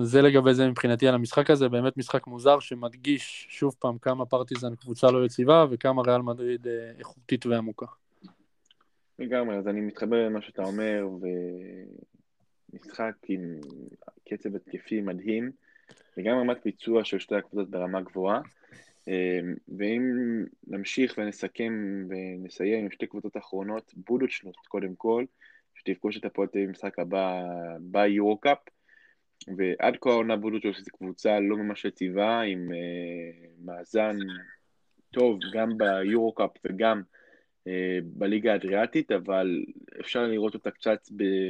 זה לגבי זה מבחינתי על המשחק הזה, באמת משחק מוזר שמדגיש שוב פעם כמה פרטיזן קבוצה לא יציבה וכמה ריאל מדריד איכותית ועמוקה. לגמרי, אז אני מתחבר למה שאתה אומר, ומשחק עם קצב התקפי מדהים. וגם רמת ביצוע של שתי הקבוצות ברמה גבוהה. אמ, ואם נמשיך ונסכם ונסיים עם שתי קבוצות אחרונות, בודוצ'נוט קודם כל, שתפגוש את הפועל תל אביב במשחק הבא ביורו-קאפ, ועד כה העונה בודוצ'נוסט זו קבוצה לא ממש יציבה, עם אה, מאזן טוב גם ביורו-קאפ וגם אה, בליגה האדריאטית, אבל אפשר לראות אותה קצת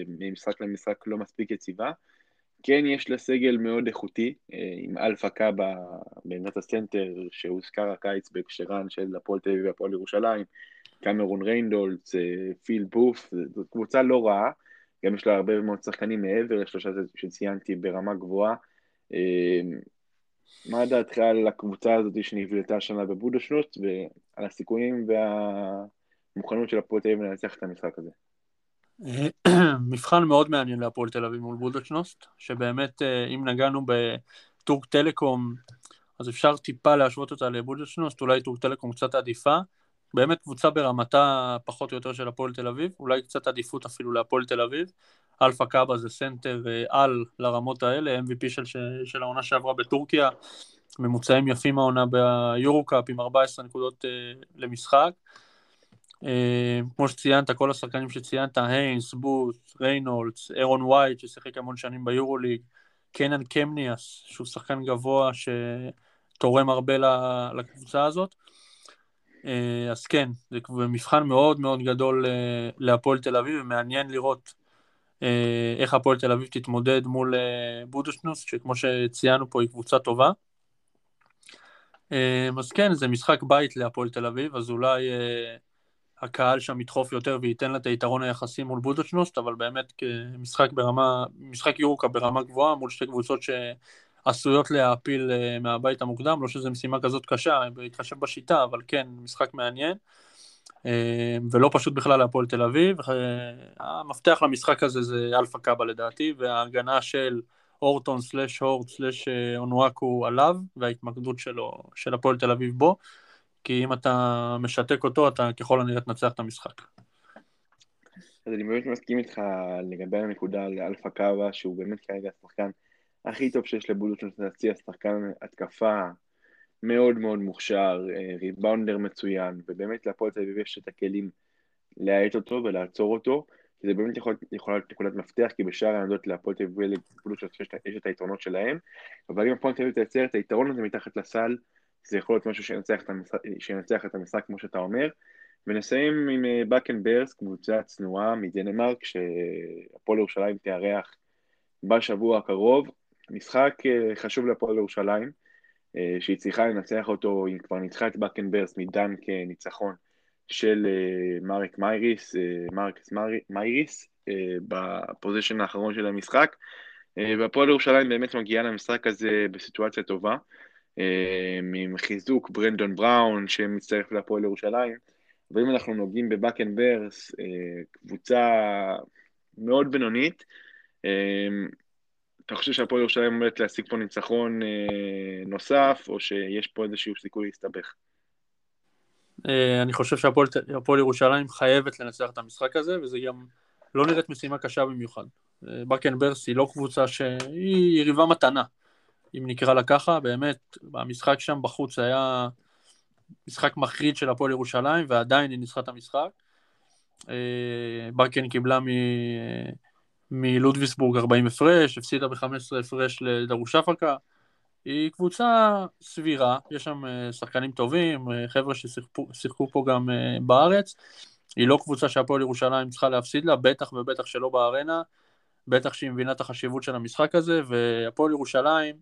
ממשחק למשחק לא מספיק יציבה. כן יש לה סגל מאוד איכותי, אה, עם אלפא קאבה בעמדת הסנטר שהוזכר הקיץ בהקשרן של הפועל תל אביב והפועל ירושלים, קמרון ריינדולץ, פיל בוף, זו קבוצה לא רעה, גם יש לה הרבה מאוד שחקנים מעבר לשלושה שציינתי ברמה גבוהה. אה, מה דעתך על הקבוצה הזאת שנבלטה השנה בבודשנוט ועל הסיכויים והמוכנות של הפועל תל אביב לנצח את המשחק הזה? מבחן מאוד מעניין להפועל תל אביב מול בולדוצ'נוסט, שבאמת אה, אם נגענו בטורק טלקום, אז אפשר טיפה להשוות אותה לבודוצ'נוסט, אולי טורק טלקום קצת עדיפה, באמת קבוצה ברמתה פחות או יותר של הפועל תל אביב, אולי קצת עדיפות אפילו להפועל תל אביב. אלפא קאבה זה סנטר אה, על לרמות האלה, MVP של, של העונה שעברה בטורקיה, ממוצעים יפים העונה ביורו-קאפ עם 14 נקודות אה, למשחק. אה, כמו שציינת, כל השחקנים שציינת, היינס, בוט, ריינולדס, אירון וייט, ששיחק המון שנים ביורוליג, קנן קמניאס, שהוא שחקן גבוה שתורם הרבה לקבוצה הזאת. אה, אז כן, זה מבחן מאוד מאוד גדול אה, להפועל תל אביב, ומעניין לראות איך הפועל תל אביב תתמודד מול בודושנוס, שכמו שציינו פה היא קבוצה טובה. אז כן, זה משחק בית להפועל תל אביב, אז אולי הקהל שם ידחוף יותר וייתן לה את היתרון היחסי מול בודוצ'נוסט, אבל באמת כמשחק ברמה, משחק יורקה ברמה גבוהה מול שתי קבוצות שעשויות להעפיל אה, מהבית המוקדם, לא שזו משימה כזאת קשה, בהתחשב בשיטה, אבל כן, משחק מעניין. אה, ולא פשוט בכלל להפועל תל אביב. אה, המפתח למשחק הזה זה אלפא קאבה לדעתי, וההגנה של הורטון slash הורט slash אונואקו עליו, וההתמקדות שלו, של הפועל תל אביב בו. כי אם אתה משתק אותו, אתה ככל הנראה תנצח את המשחק. אז אני באמת מסכים איתך לגבי הנקודה על אלפא קאבה, שהוא באמת כרגע השחקן הכי טוב שיש לבודוצ'נוסט להציע, שחקן התקפה מאוד מאוד מוכשר, אה, ריבאונדר מצוין, ובאמת להפועל תל אביב יש את הכלים להאט אותו ולעצור אותו, כי זה באמת יכול, יכול להיות נקודת מפתח, כי בשאר העמדות להפועל תל אביב ולבודוצ'נוסט יש את היתרונות שלהם, אבל אם הפועל תל אביב תייצר את היתרון הזה מתחת לסל, זה יכול להיות משהו שינצח את המשחק, שינצח את המשחק כמו שאתה אומר. ונסיים עם בקן אה, קבוצה צנועה מדנמרק, שהפועל ירושלים תארח בשבוע הקרוב. משחק אה, חשוב להפועל ירושלים, אה, שהיא צריכה לנצח אותו, היא כבר ניצחה את בקן ברס מדן כניצחון של מרק מייריס, מרקס מייריס, בפוזיישן האחרון של המשחק. והפועל ירושלים באמת מגיעה למשחק הזה בסיטואציה טובה. עם חיזוק ברנדון בראון שמצטרף להפועל ירושלים. ואם אנחנו נוגעים בבאקן ברס, אה, קבוצה מאוד בינונית, אה, אתה חושב שהפועל ירושלים עומדת להשיג פה ניצחון אה, נוסף, או שיש פה איזשהו סיכוי להסתבך? אני חושב שהפועל ירושלים חייבת לנצח את המשחק הזה, וזה גם לא נראית משימה קשה במיוחד. באקן ברס היא לא קבוצה שהיא יריבה מתנה. אם נקרא לה ככה, באמת, המשחק שם בחוץ היה משחק מחריד של הפועל ירושלים, ועדיין היא ניצחה את המשחק. אה, ברקן קיבלה מלודוויסבורג 40 הפרש, הפסידה ב-15 הפרש לדרוש אפקה. היא קבוצה סבירה, יש שם אה, שחקנים טובים, אה, חבר'ה ששיחקו פה גם בארץ. היא לא קבוצה שהפועל ירושלים צריכה להפסיד לה, בטח ובטח שלא בארנה, בטח שהיא מבינה את החשיבות של המשחק הזה, והפועל ירושלים, אה,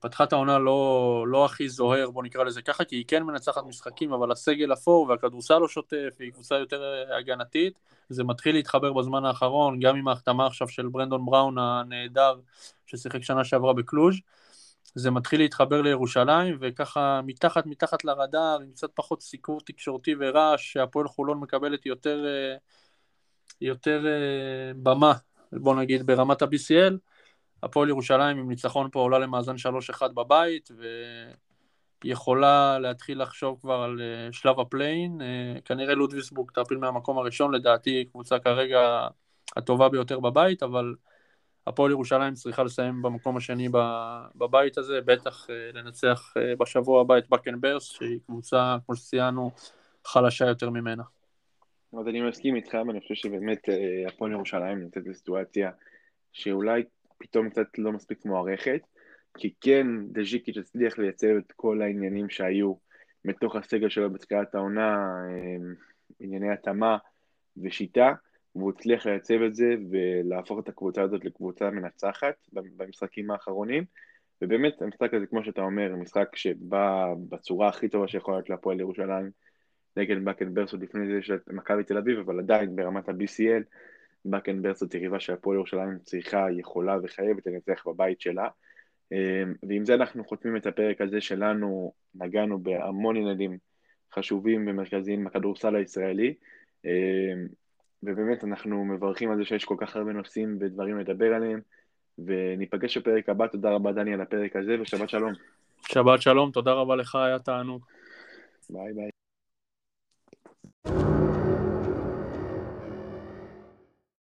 פתחה את העונה לא, לא הכי זוהר, בוא נקרא לזה ככה, כי היא כן מנצחת משחקים, אבל הסגל אפור והכדורסל לא שוטף, היא קבוצה יותר אה, הגנתית. זה מתחיל להתחבר בזמן האחרון, גם עם ההחתמה עכשיו של ברנדון בראון הנהדר, ששיחק שנה שעברה בקלוז'. זה מתחיל להתחבר לירושלים, וככה מתחת מתחת לרדאר, עם קצת פחות סיקור תקשורתי ורעש, שהפועל חולון מקבלת יותר, אה, יותר במה, בוא נגיד, ברמת ה-BCL. הפועל ירושלים עם ניצחון פה עולה למאזן 3-1 בבית, ויכולה להתחיל לחשוב כבר על אה, שלב ה play-in. אה, כנראה לודוויסבורג תעפיל מהמקום הראשון, לדעתי קבוצה כרגע הטובה ביותר בבית, אבל הפועל ירושלים צריכה לסיים במקום השני בבית הזה, בטח אה, לנצח בשבוע הבא את בקן ברס, שהיא קבוצה, כמו שציינו, חלשה יותר ממנה. אז אני מסכים איתך, ואני חושב שבאמת הפועל ירושלים נמצאת בסיטואציה שאולי פתאום קצת לא מספיק מוערכת, כי כן דז'יקיץ' הצליח לייצר את כל העניינים שהיו מתוך הסגל שלו בתחילת העונה, אמ, ענייני התאמה ושיטה, והוא הצליח לייצב את זה ולהפוך את הקבוצה הזאת לקבוצה מנצחת במשחקים האחרונים, ובאמת המשחק הזה, כמו שאתה אומר, משחק שבא בצורה הכי טובה שיכולה להיות להפועל ירושלים נגד בקן ברסות לפני זה של מכבי תל אביב, אבל עדיין ברמת ה-BCL, בקנברס זאת יריבה שהפועל ירושלים צריכה, יכולה וחייבת לנצח בבית שלה. אמ, ועם זה אנחנו חותמים את הפרק הזה שלנו, נגענו בהמון עניינים חשובים ומרכזיים בכדורסל הישראלי, אמ, ובאמת אנחנו מברכים על זה שיש כל כך הרבה נושאים ודברים לדבר עליהם, וניפגש בפרק הבא, תודה רבה דני על הפרק הזה, ושבת שלום. שבת שלום, תודה רבה לך, היה תענוג. ביי ביי.